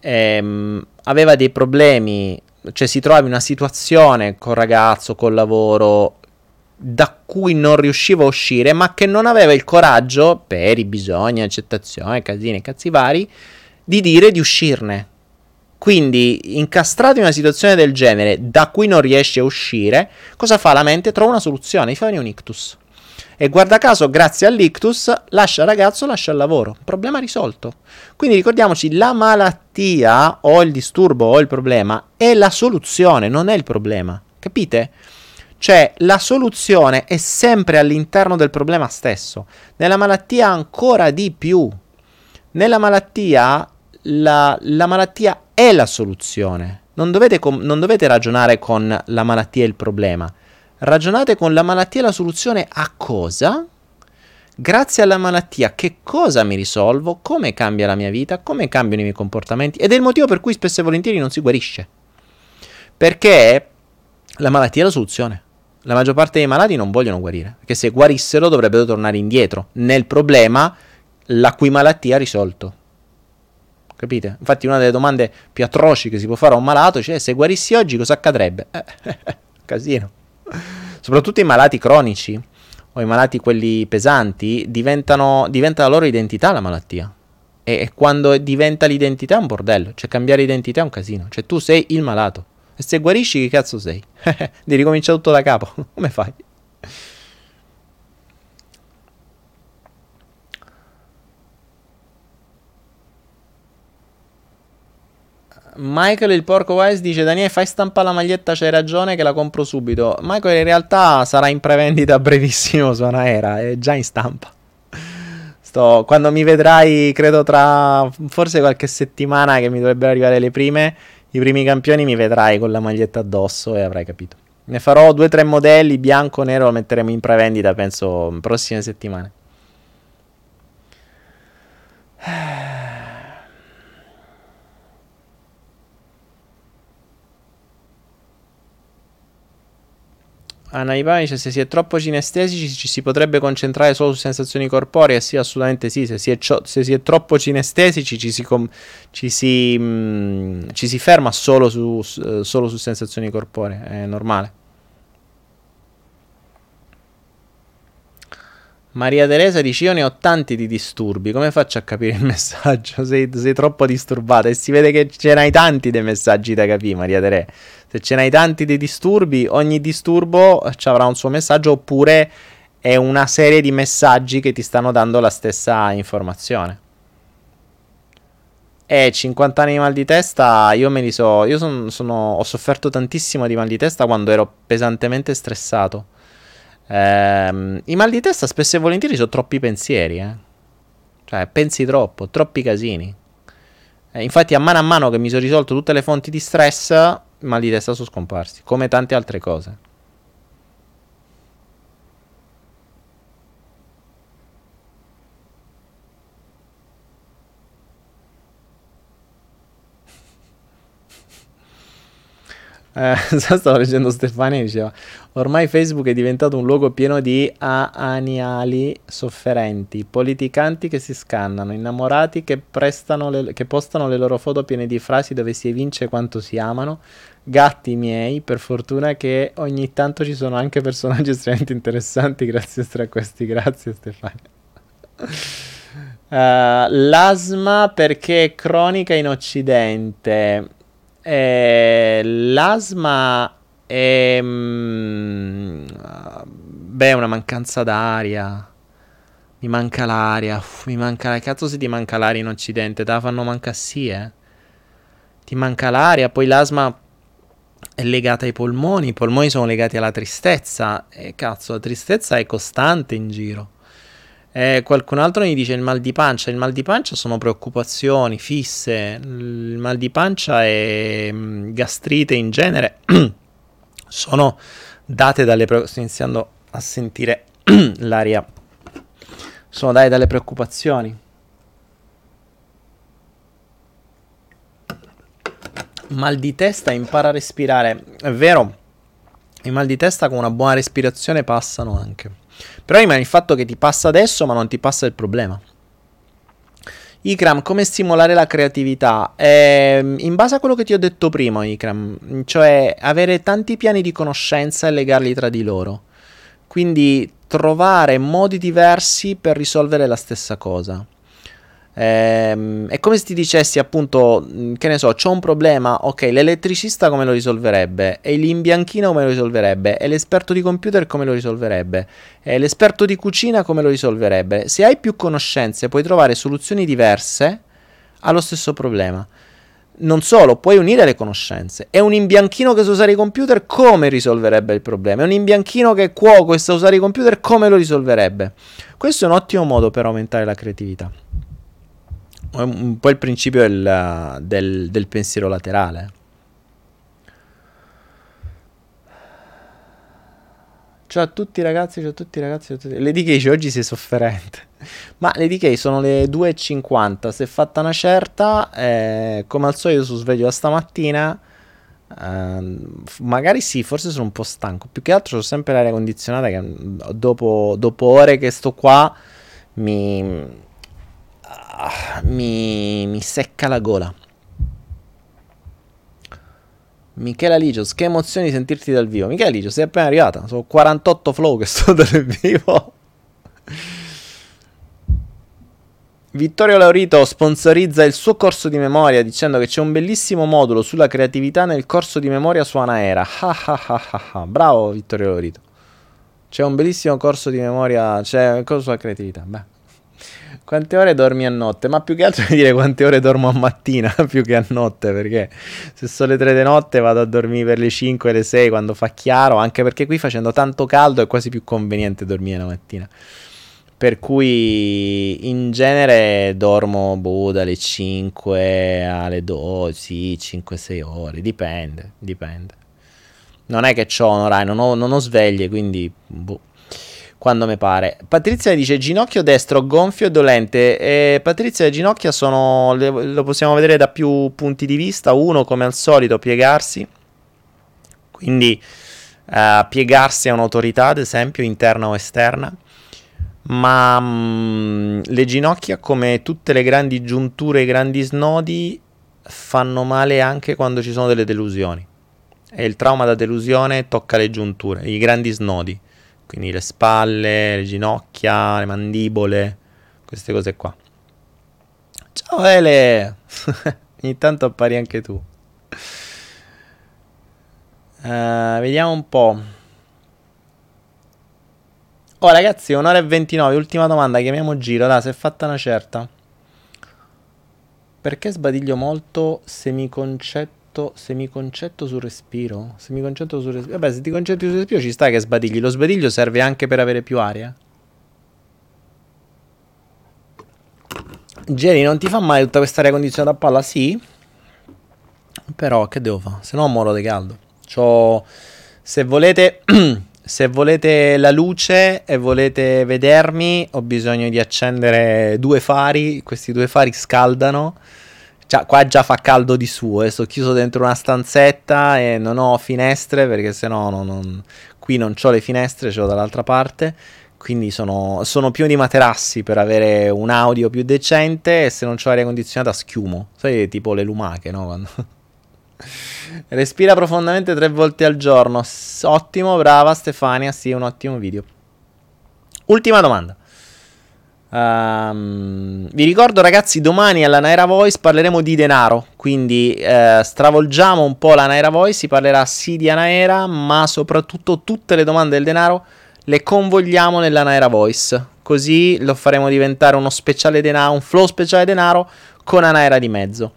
ehm, aveva dei problemi, cioè si trova in una situazione col ragazzo, col lavoro, da cui non riusciva a uscire, ma che non aveva il coraggio, per i bisogni, accettazione, casini e cazzi vari, di dire di uscirne. Quindi, incastrato in una situazione del genere, da cui non riesce a uscire, cosa fa la mente? Trova una soluzione, gli fa venire un ictus. E guarda caso, grazie all'ictus, lascia il ragazzo, lascia il lavoro. Problema risolto. Quindi ricordiamoci, la malattia o il disturbo o il problema è la soluzione, non è il problema. Capite? Cioè, la soluzione è sempre all'interno del problema stesso. Nella malattia ancora di più. Nella malattia, la, la malattia è la soluzione. Non dovete, com- non dovete ragionare con la malattia e il problema Ragionate con la malattia e la soluzione a cosa? Grazie alla malattia che cosa mi risolvo? Come cambia la mia vita? Come cambiano i miei comportamenti? Ed è il motivo per cui spesso e volentieri non si guarisce. Perché la malattia è la soluzione. La maggior parte dei malati non vogliono guarire, perché se guarissero dovrebbero tornare indietro nel problema la cui malattia ha risolto. Capite? Infatti una delle domande più atroci che si può fare a un malato è cioè, se guarissi oggi cosa accadrebbe? Eh, casino soprattutto i malati cronici o i malati quelli pesanti, diventano, diventa la loro identità la malattia. E, e quando diventa l'identità è un bordello, cioè cambiare identità è un casino, cioè tu sei il malato. E se guarisci che cazzo sei? Di ricominciare tutto da capo, come fai? Michael il porco Wise dice Daniele fai stampare la maglietta c'hai ragione che la compro subito. Michael in realtà sarà in prevendita brevissimo su Anaera è già in stampa. Sto, quando mi vedrai credo tra forse qualche settimana che mi dovrebbero arrivare le prime i primi campioni mi vedrai con la maglietta addosso e avrai capito. Ne farò due o tre modelli bianco nero lo metteremo in prevendita penso prossime settimane Ivani dice se si è troppo cinestesici ci si potrebbe concentrare solo su sensazioni corporee, sì assolutamente sì, se si è, cio- se si è troppo cinestesici ci si, com- ci, si, mh, mm, ci si, ferma solo su, uh, solo su sensazioni corporee, è normale. Maria Teresa dice: Io ne ho tanti di disturbi. Come faccio a capire il messaggio? Sei, sei troppo disturbata. E si vede che ce n'hai tanti dei messaggi da capire, Maria Teresa. Se ce n'hai tanti di disturbi, ogni disturbo ci avrà un suo messaggio. Oppure è una serie di messaggi che ti stanno dando la stessa informazione. E 50 anni di mal di testa, io me li so. Io son, sono, ho sofferto tantissimo di mal di testa quando ero pesantemente stressato. Ehm, I mal di testa spesso e volentieri sono troppi pensieri, eh? Cioè, pensi troppo, troppi casini. Eh, infatti, a mano a mano che mi sono risolto tutte le fonti di stress, i mal di testa sono scomparsi, come tante altre cose. Eh, stavo leggendo Stefania e diceva ormai Facebook è diventato un luogo pieno di aniali sofferenti, politicanti che si scannano, innamorati che, le, che postano le loro foto piene di frasi dove si evince quanto si amano, gatti miei, per fortuna che ogni tanto ci sono anche personaggi estremamente interessanti grazie a questi, grazie Stefania. Uh, l'asma perché è cronica in Occidente. Eh, l'asma è mm, beh, una mancanza d'aria. Mi manca l'aria. Uff, mi manca la cazzo se ti manca l'aria in occidente, te la fanno manca sì, eh. Ti manca l'aria, poi l'asma è legata ai polmoni, i polmoni sono legati alla tristezza e cazzo, la tristezza è costante in giro. Eh, qualcun altro mi dice il mal di pancia. Il mal di pancia sono preoccupazioni fisse. Il mal di pancia e mm, gastrite in genere sono date dalle preoccupazioni. Sto iniziando a sentire l'aria. Sono date dalle preoccupazioni. Mal di testa, impara a respirare. È vero, i mal di testa con una buona respirazione passano anche. Però rimane il fatto che ti passa adesso, ma non ti passa il problema. Ikram, come stimolare la creatività? Eh, in base a quello che ti ho detto prima, Ikram, cioè avere tanti piani di conoscenza e legarli tra di loro. Quindi trovare modi diversi per risolvere la stessa cosa. Ehm, è come se ti dicessi appunto, mm, che ne so, c'ho un problema, ok, l'elettricista come lo risolverebbe? E l'imbianchino come lo risolverebbe? E l'esperto di computer come lo risolverebbe? E l'esperto di cucina come lo risolverebbe? Se hai più conoscenze puoi trovare soluzioni diverse allo stesso problema. Non solo, puoi unire le conoscenze. È un imbianchino che sa usare i computer, come risolverebbe il problema? È un imbianchino che è cuoco e sa usare i computer, come lo risolverebbe? Questo è un ottimo modo per aumentare la creatività un po' il principio del, del, del pensiero laterale. Ciao a tutti ragazzi, ciao a tutti ragazzi. Ciao a tutti. Lady Gay oggi sei sofferente. Ma Lady Gay sono le 2.50. Se è fatta una certa, eh, come al solito su sveglio da stamattina. Eh, magari sì, forse sono un po' stanco. Più che altro ho sempre l'aria condizionata che dopo, dopo ore che sto qua mi, mi, mi secca la gola. Michela Ligios, che emozioni sentirti dal vivo. Michela Ligios, sei appena arrivata. Sono 48 flow che sto dal vivo. Vittorio Laurito sponsorizza il suo corso di memoria dicendo che c'è un bellissimo modulo sulla creatività nel corso di memoria su Anaera. Bravo Vittorio Laurito. C'è un bellissimo corso di memoria, c'è un corso sulla creatività. Beh. Quante ore dormi a notte? Ma più che altro dire quante ore dormo a mattina più che a notte, perché se sono le 3 di notte vado a dormire per le 5 e le 6 quando fa chiaro, anche perché qui facendo tanto caldo è quasi più conveniente dormire la mattina. Per cui in genere dormo boh, dalle 5 alle 12, 5-6 ore, dipende, dipende. Non è che ho un orario, non ho, non ho sveglie, quindi boh quando mi pare. Patrizia dice ginocchio destro gonfio e dolente. E Patrizia le ginocchia sono, le, lo possiamo vedere da più punti di vista. Uno, come al solito, piegarsi. Quindi uh, piegarsi a un'autorità, ad esempio, interna o esterna. Ma mh, mm, le ginocchia, come tutte le grandi giunture e grandi snodi, fanno male anche quando ci sono delle delusioni. E il trauma da delusione tocca le giunture, i grandi snodi quindi le spalle, le ginocchia, le mandibole, queste cose qua. Ciao Ele! Ogni tanto appari anche tu. Uh, vediamo un po'. Oh ragazzi, un'ora e 29, ultima domanda, chiamiamo Giro, dai, si è fatta una certa. Perché sbadiglio molto semiconcetto, semiconcetto sul respiro? Semiconcetto sul respiro? Vabbè, se ti concentri sul respiro ci sta che sbadigli. Lo sbadiglio serve anche per avere più aria. Jerry, non ti fa mai tutta questa aria condizionata a palla? Sì. Però che devo fare? Se no muoro di caldo. C'ho... Se volete... se volete la luce e volete vedermi, ho bisogno di accendere due fari. Questi due fari scaldano. Cioè, qua già fa caldo di suo. Eh. Sto chiuso dentro una stanzetta e non ho finestre perché sennò non, non... qui non ho le finestre, ce l'ho dall'altra parte. Quindi sono, sono pieno di materassi per avere un audio più decente. E se non ho l'aria condizionata, schiumo. Sai, tipo le lumache, no? Quando... Respira profondamente tre volte al giorno. Ottimo, brava Stefania. Sì, un ottimo video. Ultima domanda. Um, vi ricordo ragazzi, domani alla Naira Voice parleremo di denaro, quindi eh, stravolgiamo un po' la Naira Voice, si parlerà sì di Anaera, ma soprattutto tutte le domande del denaro le convogliamo nella Naira Voice, così lo faremo diventare uno speciale denaro, un flow speciale denaro con Anaera di mezzo,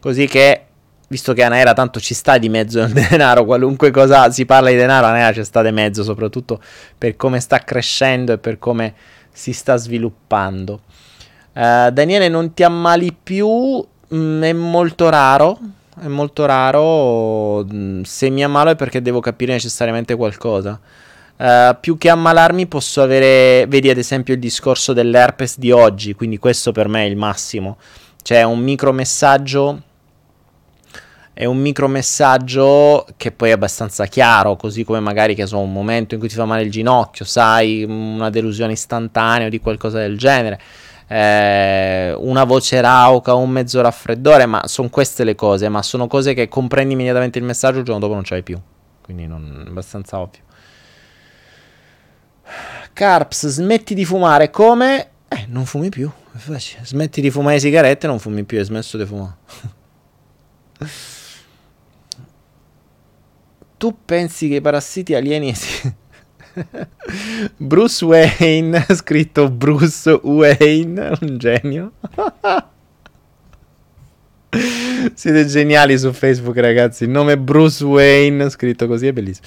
così che visto che Anaera tanto ci sta di mezzo nel denaro, qualunque cosa si parla di denaro, Anaera ci sta di mezzo, soprattutto per come sta crescendo e per come si sta sviluppando. Uh, Daniele, non ti ammali più? Mm, è molto raro. È molto raro. Mm, se mi ammalo è perché devo capire necessariamente qualcosa. Uh, più che ammalarmi posso avere, vedi ad esempio il discorso dell'herpes di oggi, quindi questo per me è il massimo. C'è un micromessaggio è un micromessaggio che poi è abbastanza chiaro, così come magari che so, un momento in cui ti fa male il ginocchio, sai, una delusione istantanea o di qualcosa del genere. Eh, una voce rauca, un mezzo raffreddore, ma sono queste le cose, ma sono cose che comprendi immediatamente il messaggio, il giorno dopo non ce l'hai più. Quindi non, è abbastanza ovvio. Carps, smetti di fumare come? Eh, non fumi più. Smetti di fumare sigarette, non fumi più, hai smesso di fumare. Tu pensi che i parassiti alieni Bruce Wayne, scritto Bruce Wayne, un genio. Siete geniali su Facebook, ragazzi. Il nome Bruce Wayne, scritto così, è bellissimo.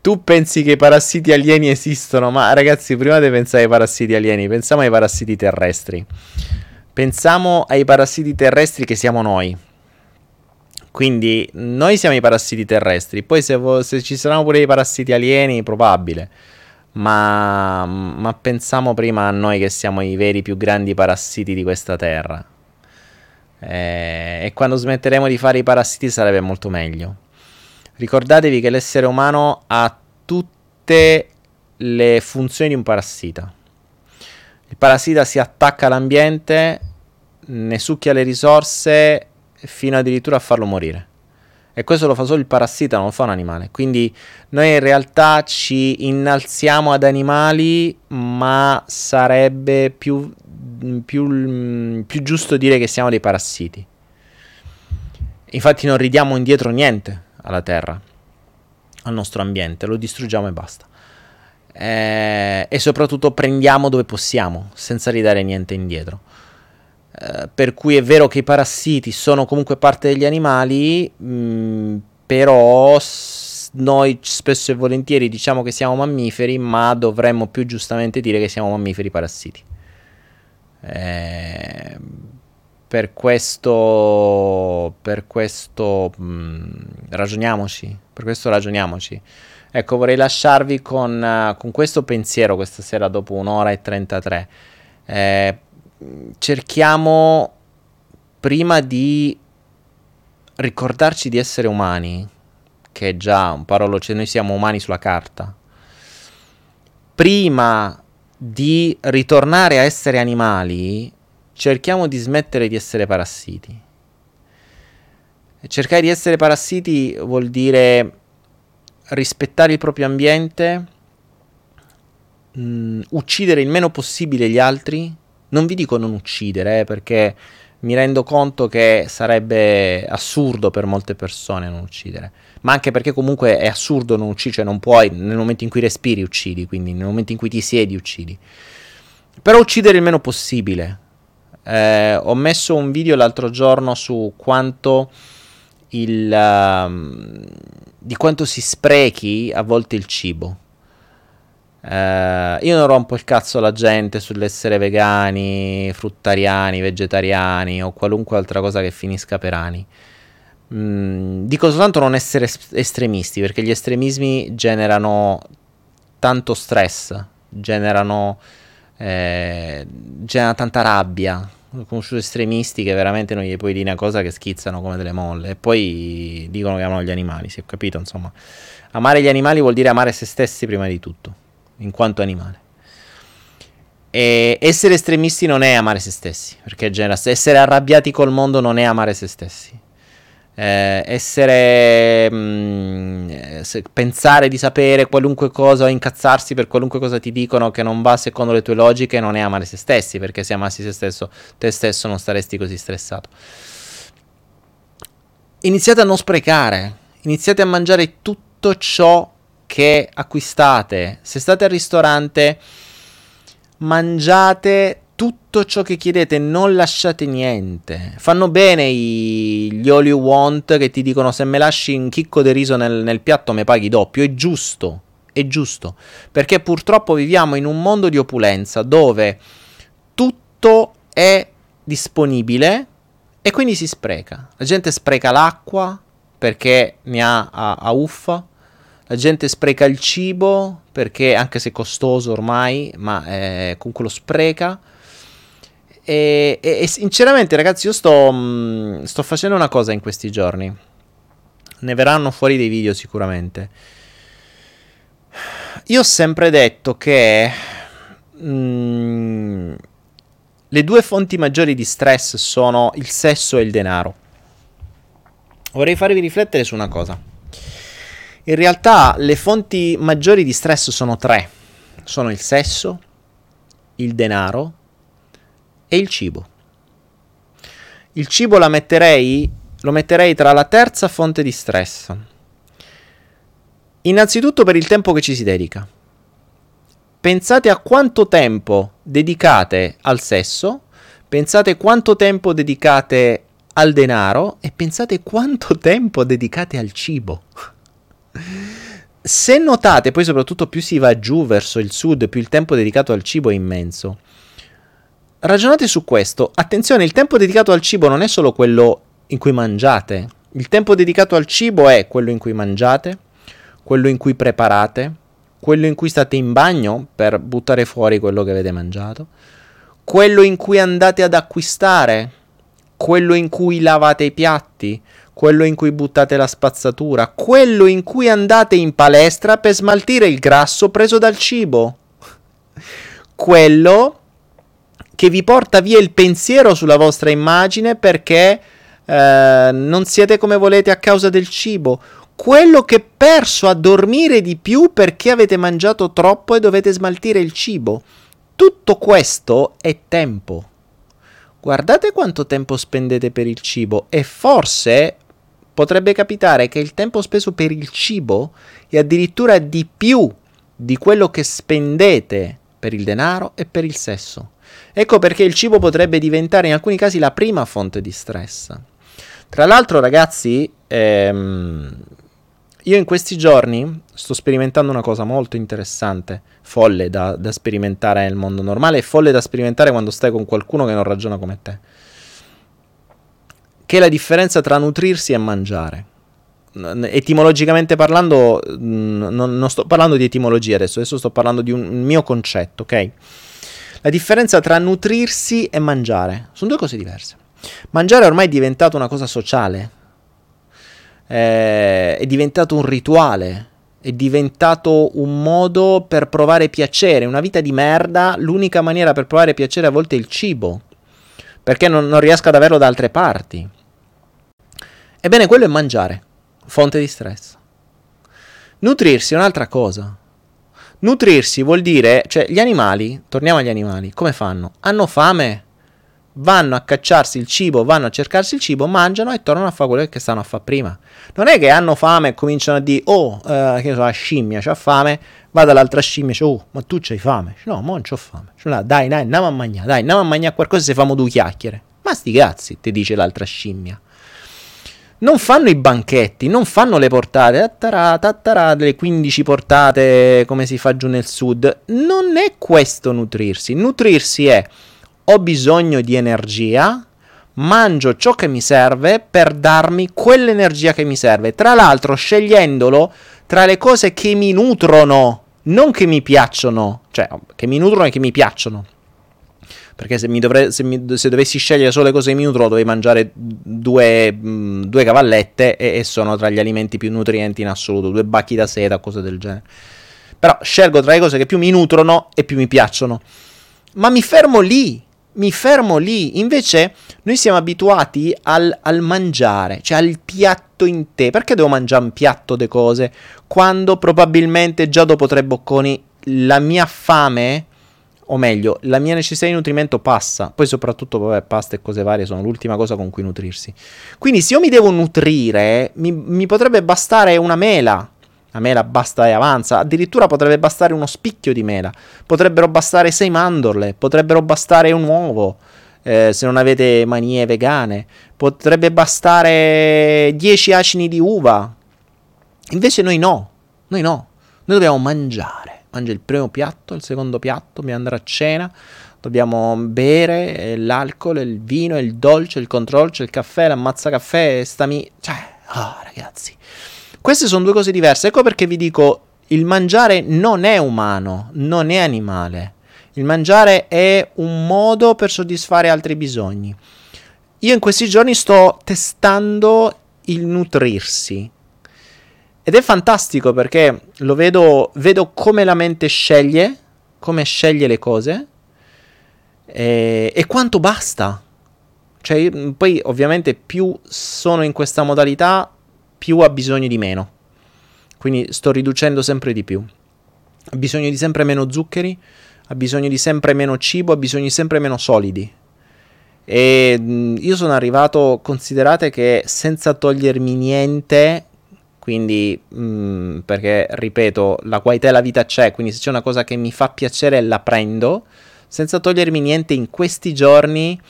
Tu pensi che i parassiti alieni esistono? Ma ragazzi, prima di pensare ai parassiti alieni, pensiamo ai parassiti terrestri. Pensiamo ai parassiti terrestri che siamo noi. Quindi noi siamo i parassiti terrestri, poi se, vo- se ci saranno pure i parassiti alieni, probabile. Ma, ma, pensiamo prima a noi che siamo i veri più grandi parassiti di questa terra. Eh, e quando smetteremo di fare i parassiti sarebbe molto meglio. Ricordatevi che l'essere umano ha tutte le funzioni di un parassita. Il parassita si attacca all'ambiente, ne succhia le risorse fino addirittura a farlo morire. E questo lo fa solo il parassita, non lo fa un animale. Quindi noi in realtà ci innalziamo ad animali, ma sarebbe più, più, più giusto dire che siamo dei parassiti. Infatti non ridiamo indietro niente alla Terra, al nostro ambiente, lo distruggiamo e basta. Eh, e soprattutto prendiamo dove possiamo, senza ridare niente indietro. Eh, per cui è vero che i parassiti sono comunque parte degli animali, mh, mm, però s- noi spesso e volentieri diciamo che siamo mammiferi, ma dovremmo più giustamente dire che siamo mammiferi parassiti. Eh, per questo, per questo mh, mm, ragioniamoci, per questo ragioniamoci. Ecco, vorrei lasciarvi con, uh, con questo pensiero questa sera dopo un'ora e 33. Eh, cerchiamo prima di ricordarci di essere umani, che è già un parolo, cioè noi siamo umani sulla carta, prima di ritornare a essere animali, cerchiamo di smettere di essere parassiti. cercare di essere parassiti vuol dire rispettare il proprio ambiente, mh, mm, uccidere il meno possibile gli altri. Non vi dico non uccidere, eh, perché mi rendo conto che sarebbe assurdo per molte persone non uccidere. Ma anche perché comunque è assurdo non uccidere, cioè non puoi, nel momento in cui respiri uccidi, quindi nel momento in cui ti siedi uccidi. Però uccidere il meno possibile. Eh, ho messo un video l'altro giorno su quanto il, uh, di quanto si sprechi a volte il cibo. Uh, io non rompo il cazzo alla gente sull'essere vegani, fruttariani, vegetariani o qualunque altra cosa che finisca per ani. Mm, dico soltanto non essere es- estremisti, perché gli estremismi generano tanto stress, generano, eh, generano tanta rabbia. Ho conosciuto estremisti che veramente non gli puoi dire una cosa che schizzano come delle molle. E poi dicono che amano gli animali, si è capito? Insomma, amare gli animali vuol dire amare se stessi prima di tutto in quanto animale. E essere estremisti non è amare se stessi, perché genera, essere arrabbiati col mondo non è amare se stessi. Eh, essere mh, mm, pensare di sapere qualunque cosa o incazzarsi per qualunque cosa ti dicono che non va secondo le tue logiche non è amare se stessi perché se amassi se stesso te stesso non staresti così stressato iniziate a non sprecare iniziate a mangiare tutto ciò che acquistate. Se state al ristorante, mangiate tutto ciò che chiedete, non lasciate niente. Fanno bene i, gli all you want che ti dicono se me lasci un chicco di riso nel, nel piatto mi paghi doppio. È giusto, è giusto. Perché purtroppo viviamo in un mondo di opulenza dove tutto è disponibile e quindi si spreca. La gente spreca l'acqua perché ne ha a, a uffa la gente spreca il cibo perché anche se è costoso ormai, ma eh, comunque lo spreca. E, e, e, sinceramente, ragazzi, io sto, mh, mm, sto facendo una cosa in questi giorni. Ne verranno fuori dei video sicuramente. Io ho sempre detto che mh, mm, le due fonti maggiori di stress sono il sesso e il denaro. Vorrei farvi riflettere su una cosa. In realtà le fonti maggiori di stress sono tre. Sono il sesso, il denaro e il cibo. Il cibo metterei, lo metterei tra la terza fonte di stress. Innanzitutto per il tempo che ci si dedica. Pensate a quanto tempo dedicate al sesso, pensate quanto tempo dedicate al denaro e pensate quanto tempo dedicate al cibo. Se notate, poi soprattutto più si va giù verso il sud, più il tempo dedicato al cibo è immenso. Ragionate su questo. Attenzione, il tempo dedicato al cibo non è solo quello in cui mangiate. Il tempo dedicato al cibo è quello in cui mangiate, quello in cui preparate, quello in cui state in bagno per buttare fuori quello che avete mangiato, quello in cui andate ad acquistare, quello in cui lavate i piatti, quello in cui buttate la spazzatura, quello in cui andate in palestra per smaltire il grasso preso dal cibo, quello che vi porta via il pensiero sulla vostra immagine perché eh, non siete come volete a causa del cibo, quello che perso a dormire di più perché avete mangiato troppo e dovete smaltire il cibo. Tutto questo è tempo. Guardate quanto tempo spendete per il cibo e forse potrebbe capitare che il tempo speso per il cibo è addirittura di più di quello che spendete per il denaro e per il sesso. Ecco perché il cibo potrebbe diventare in alcuni casi la prima fonte di stress. Tra l'altro, ragazzi, ehm, io in questi giorni sto sperimentando una cosa molto interessante, folle da, da sperimentare nel mondo normale e folle da sperimentare quando stai con qualcuno che non ragiona come te che è la differenza tra nutrirsi e mangiare. Etimologicamente parlando, non, non sto parlando di etimologia adesso, adesso sto parlando di un mio concetto, ok? La differenza tra nutrirsi e mangiare sono due cose diverse. Mangiare ormai è diventato una cosa sociale, eh, è diventato un rituale, è diventato un modo per provare piacere. Una vita di merda, l'unica maniera per provare piacere a volte è il cibo, perché non, non riesco ad averlo da altre parti. Ebbene, quello è mangiare, fonte di stress. Nutrirsi è un'altra cosa. Nutrirsi vuol dire, cioè gli animali, torniamo agli animali, come fanno? Hanno fame, vanno a cacciarsi il cibo, vanno a cercarsi il cibo, mangiano e tornano a fare quello che stanno a fare prima. Non è che hanno fame e cominciano a dire, oh, eh, che ne so, la scimmia c'ha fame, va dall'altra scimmia e dice, oh, ma tu c'hai fame? No, mo non c'ho fame. Cioè, dai, dai, andiamo a mangiare, dai, andiamo a mangiare qualcosa se famo due chiacchiere. Ma sti cazzi, ti dice l'altra scimmia. Non fanno i banchetti, non fanno le portate, tattara, tattara, le 15 portate come si fa giù nel sud. Non è questo nutrirsi. Nutrirsi è ho bisogno di energia, mangio ciò che mi serve per darmi quell'energia che mi serve. Tra l'altro, scegliendolo tra le cose che mi nutrono, non che mi piacciono, cioè che mi nutrono e che mi piacciono. Perché se, mi dovre- se, mi, se dovessi scegliere solo le cose che mi nutrono, dovrei mangiare due, mh, due cavallette e, e, sono tra gli alimenti più nutrienti in assoluto, due bacchi da seta, cose del genere. Però scelgo tra le cose che più mi nutrono e più mi piacciono. Ma mi fermo lì mi fermo lì. Invece noi siamo abituati al, al, mangiare, cioè al piatto in te. Perché devo mangiare un piatto di cose quando probabilmente già dopo tre bocconi la mia fame, o meglio, la mia necessità di nutrimento passa. Poi soprattutto, vabbè, pasta e cose varie sono l'ultima cosa con cui nutrirsi. Quindi se io mi devo nutrire, mi, mi potrebbe bastare una mela la mela basta e avanza, addirittura potrebbe bastare uno spicchio di mela, potrebbero bastare sei mandorle, potrebbero bastare un uovo, eh, se non avete manie vegane, potrebbe bastare 10 acini di uva. Invece noi no, noi no, noi dobbiamo mangiare, mangia il primo piatto, il secondo piatto, dobbiamo andare a cena, dobbiamo bere eh, l'alcol, il vino, il dolce, il controlce, il caffè, l'ammazza caffè, stami... Cioè, oh, ragazzi, queste sono due cose diverse. Ecco perché vi dico, il mangiare non è umano, non è animale. Il mangiare è un modo per soddisfare altri bisogni. Io in questi giorni sto testando il nutrirsi. Ed è fantastico perché lo vedo, vedo come la mente sceglie, come sceglie le cose e, e quanto basta. Cioè, poi ovviamente più sono in questa modalità, più ha bisogno di meno. Quindi sto riducendo sempre di più. Ha bisogno di sempre meno zuccheri, ha bisogno di sempre meno cibo, ha bisogno di sempre meno solidi. E io sono arrivato, considerate che senza togliermi niente, quindi mh, perché ripeto, la qualità della vita c'è, quindi se c'è una cosa che mi fa piacere la prendo, senza togliermi niente in questi giorni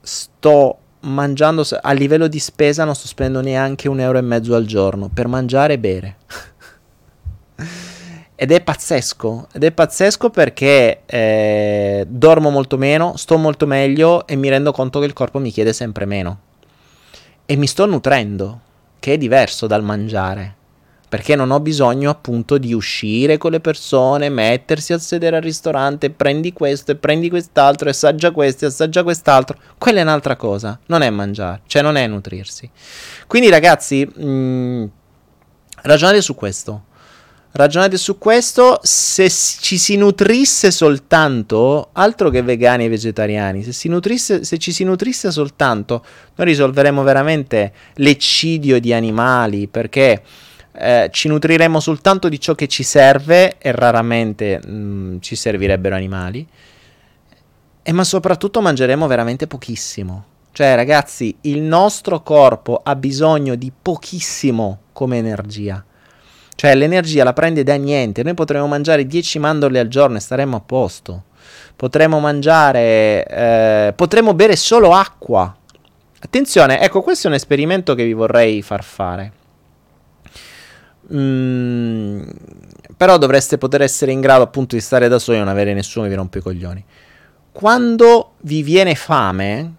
sto mangiando a livello di spesa non sto spendendo neanche un euro e mezzo al giorno per mangiare e bere. ed è pazzesco, ed è pazzesco perché eh, dormo molto meno, sto molto meglio e mi rendo conto che il corpo mi chiede sempre meno. E mi sto nutrendo, che è diverso dal mangiare perché non ho bisogno appunto di uscire con le persone, mettersi a sedere al ristorante, prendi questo e prendi quest'altro, assaggia questo e assaggia quest'altro. Quella è un'altra cosa, non è mangiare, cioè non è nutrirsi. Quindi ragazzi, mh, mm, ragionate su questo. Ragionate su questo, se ci si nutrisse soltanto, altro che vegani e vegetariani, se, nutrisse, se ci si nutrisse soltanto, noi risolveremo veramente l'eccidio di animali, perché eh, ci nutriremo soltanto di ciò che ci serve e raramente mh, mm, ci servirebbero animali, e ma soprattutto mangeremo veramente pochissimo. Cioè ragazzi, il nostro corpo ha bisogno di pochissimo come energia. Cioè l'energia la prende da niente, noi potremmo mangiare 10 mandorle al giorno e staremmo a posto. Potremmo mangiare, eh, potremmo bere solo acqua. Attenzione, ecco questo è un esperimento che vi vorrei far fare. Mm, però dovreste poter essere in grado appunto di stare da soli e non avere nessuno che vi rompe i coglioni. Quando vi viene fame,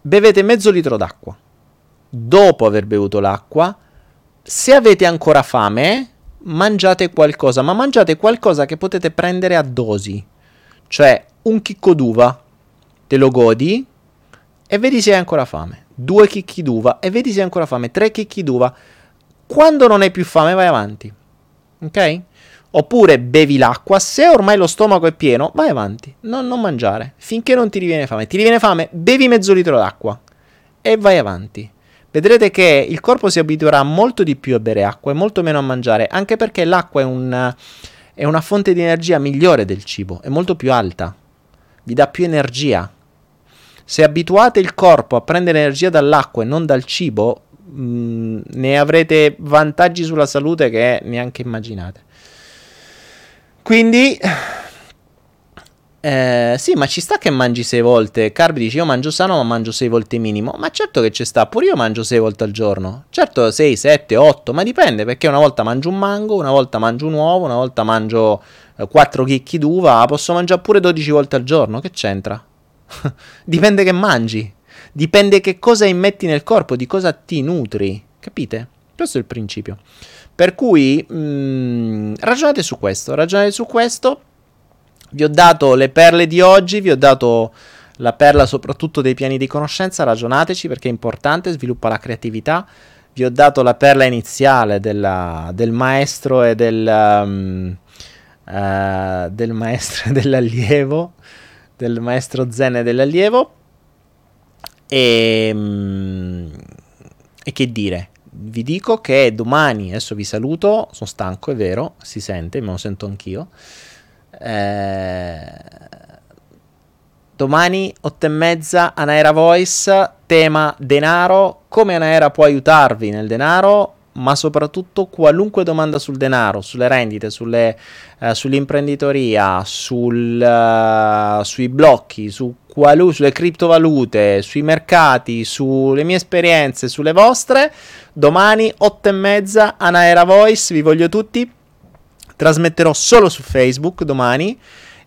bevete mezzo litro d'acqua. Dopo aver bevuto l'acqua, se avete ancora fame, mangiate qualcosa, ma mangiate qualcosa che potete prendere a dosi. Cioè un chicco d'uva, te lo godi e vedi se hai ancora fame. Due chicchi d'uva e vedi se hai ancora fame. Tre chicchi d'uva quando non hai più fame, vai avanti. Ok? Oppure bevi l'acqua. Se ormai lo stomaco è pieno, vai avanti. Non, non mangiare. Finché non ti riviene fame. Ti riviene fame, bevi mezzo litro d'acqua. E vai avanti. Vedrete che il corpo si abituerà molto di più a bere acqua e molto meno a mangiare, anche perché l'acqua è, un, è una fonte di energia migliore del cibo, è molto più alta, vi dà più energia. Se abituate il corpo a prendere energia dall'acqua e non dal cibo, mh, mm, ne avrete vantaggi sulla salute che neanche immaginate. Quindi eh, sì, ma ci sta che mangi sei volte. Carbi dice: Io mangio sano, ma mangio sei volte minimo. Ma certo che ci sta, pure io mangio sei volte al giorno. Certo, 6, 7, 8, ma dipende perché una volta mangio un mango, una volta mangio un uovo, una volta mangio eh, 4 chicchi d'uva. Posso mangiare pure 12 volte al giorno. Che c'entra? dipende che mangi. Dipende che cosa immetti nel corpo, di cosa ti nutri. Capite? Questo è il principio. Per cui mh, mm, ragionate su questo, ragionate su questo vi ho dato le perle di oggi, vi ho dato la perla soprattutto dei piani di conoscenza, ragionateci perché è importante, sviluppa la creatività. Vi ho dato la perla iniziale della, del maestro e del, um, uh, del maestro e dell'allievo, del maestro zen e dell'allievo. E, um, e che dire? Vi dico che domani, adesso vi saluto, sono stanco, è vero, si sente, me lo sento anch'io. Eh, domani, 8 e mezza, Anaera Voice, tema denaro, come Anaera può aiutarvi nel denaro, ma soprattutto qualunque domanda sul denaro, sulle rendite, sulle, uh, sull'imprenditoria, sul, uh, sui blocchi, su qualu- sulle criptovalute, sui mercati, sulle mie esperienze, sulle vostre. Domani, 8 e mezza, Anaera Voice, vi voglio tutti trasmetterò solo su Facebook domani.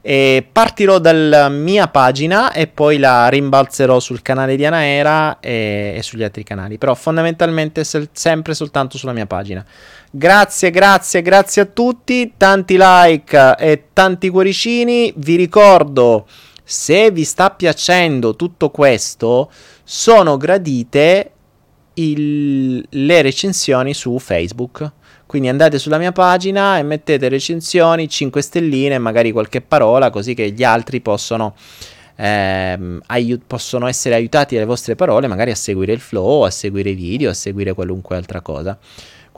E partirò dalla mia pagina e poi la rimbalzerò sul canale di Anaera e, e sugli altri canali. Però fondamentalmente se, sempre soltanto sulla mia pagina. Grazie, grazie, grazie a tutti. Tanti like e tanti cuoricini. Vi ricordo, se vi sta piacendo tutto questo, sono gradite il, le recensioni su Facebook quindi andate sulla mia pagina e mettete recensioni, 5 stelline, magari qualche parola, così che gli altri possono, ehm, aiut- possono essere aiutati dalle vostre parole, magari a seguire il flow, a seguire i video, a seguire qualunque altra cosa.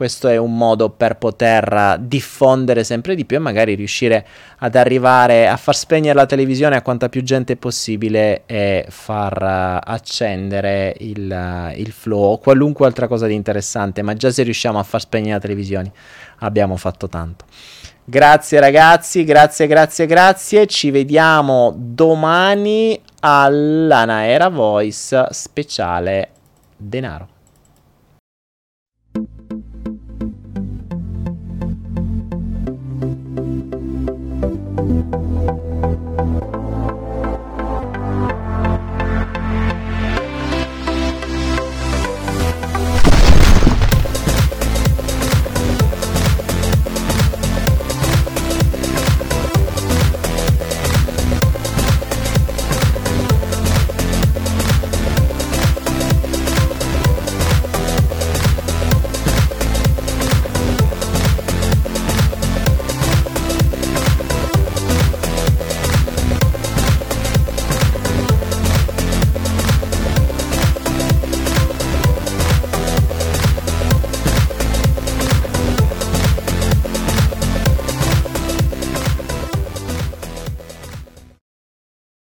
Questo è un modo per poter diffondere sempre di più e magari riuscire ad arrivare a far spegnere la televisione a quanta più gente possibile e far accendere il, il flow o qualunque altra cosa di interessante. Ma già se riusciamo a far spegnere la televisione abbiamo fatto tanto. Grazie ragazzi, grazie, grazie, grazie. Ci vediamo domani all'Anaera Voice speciale denaro.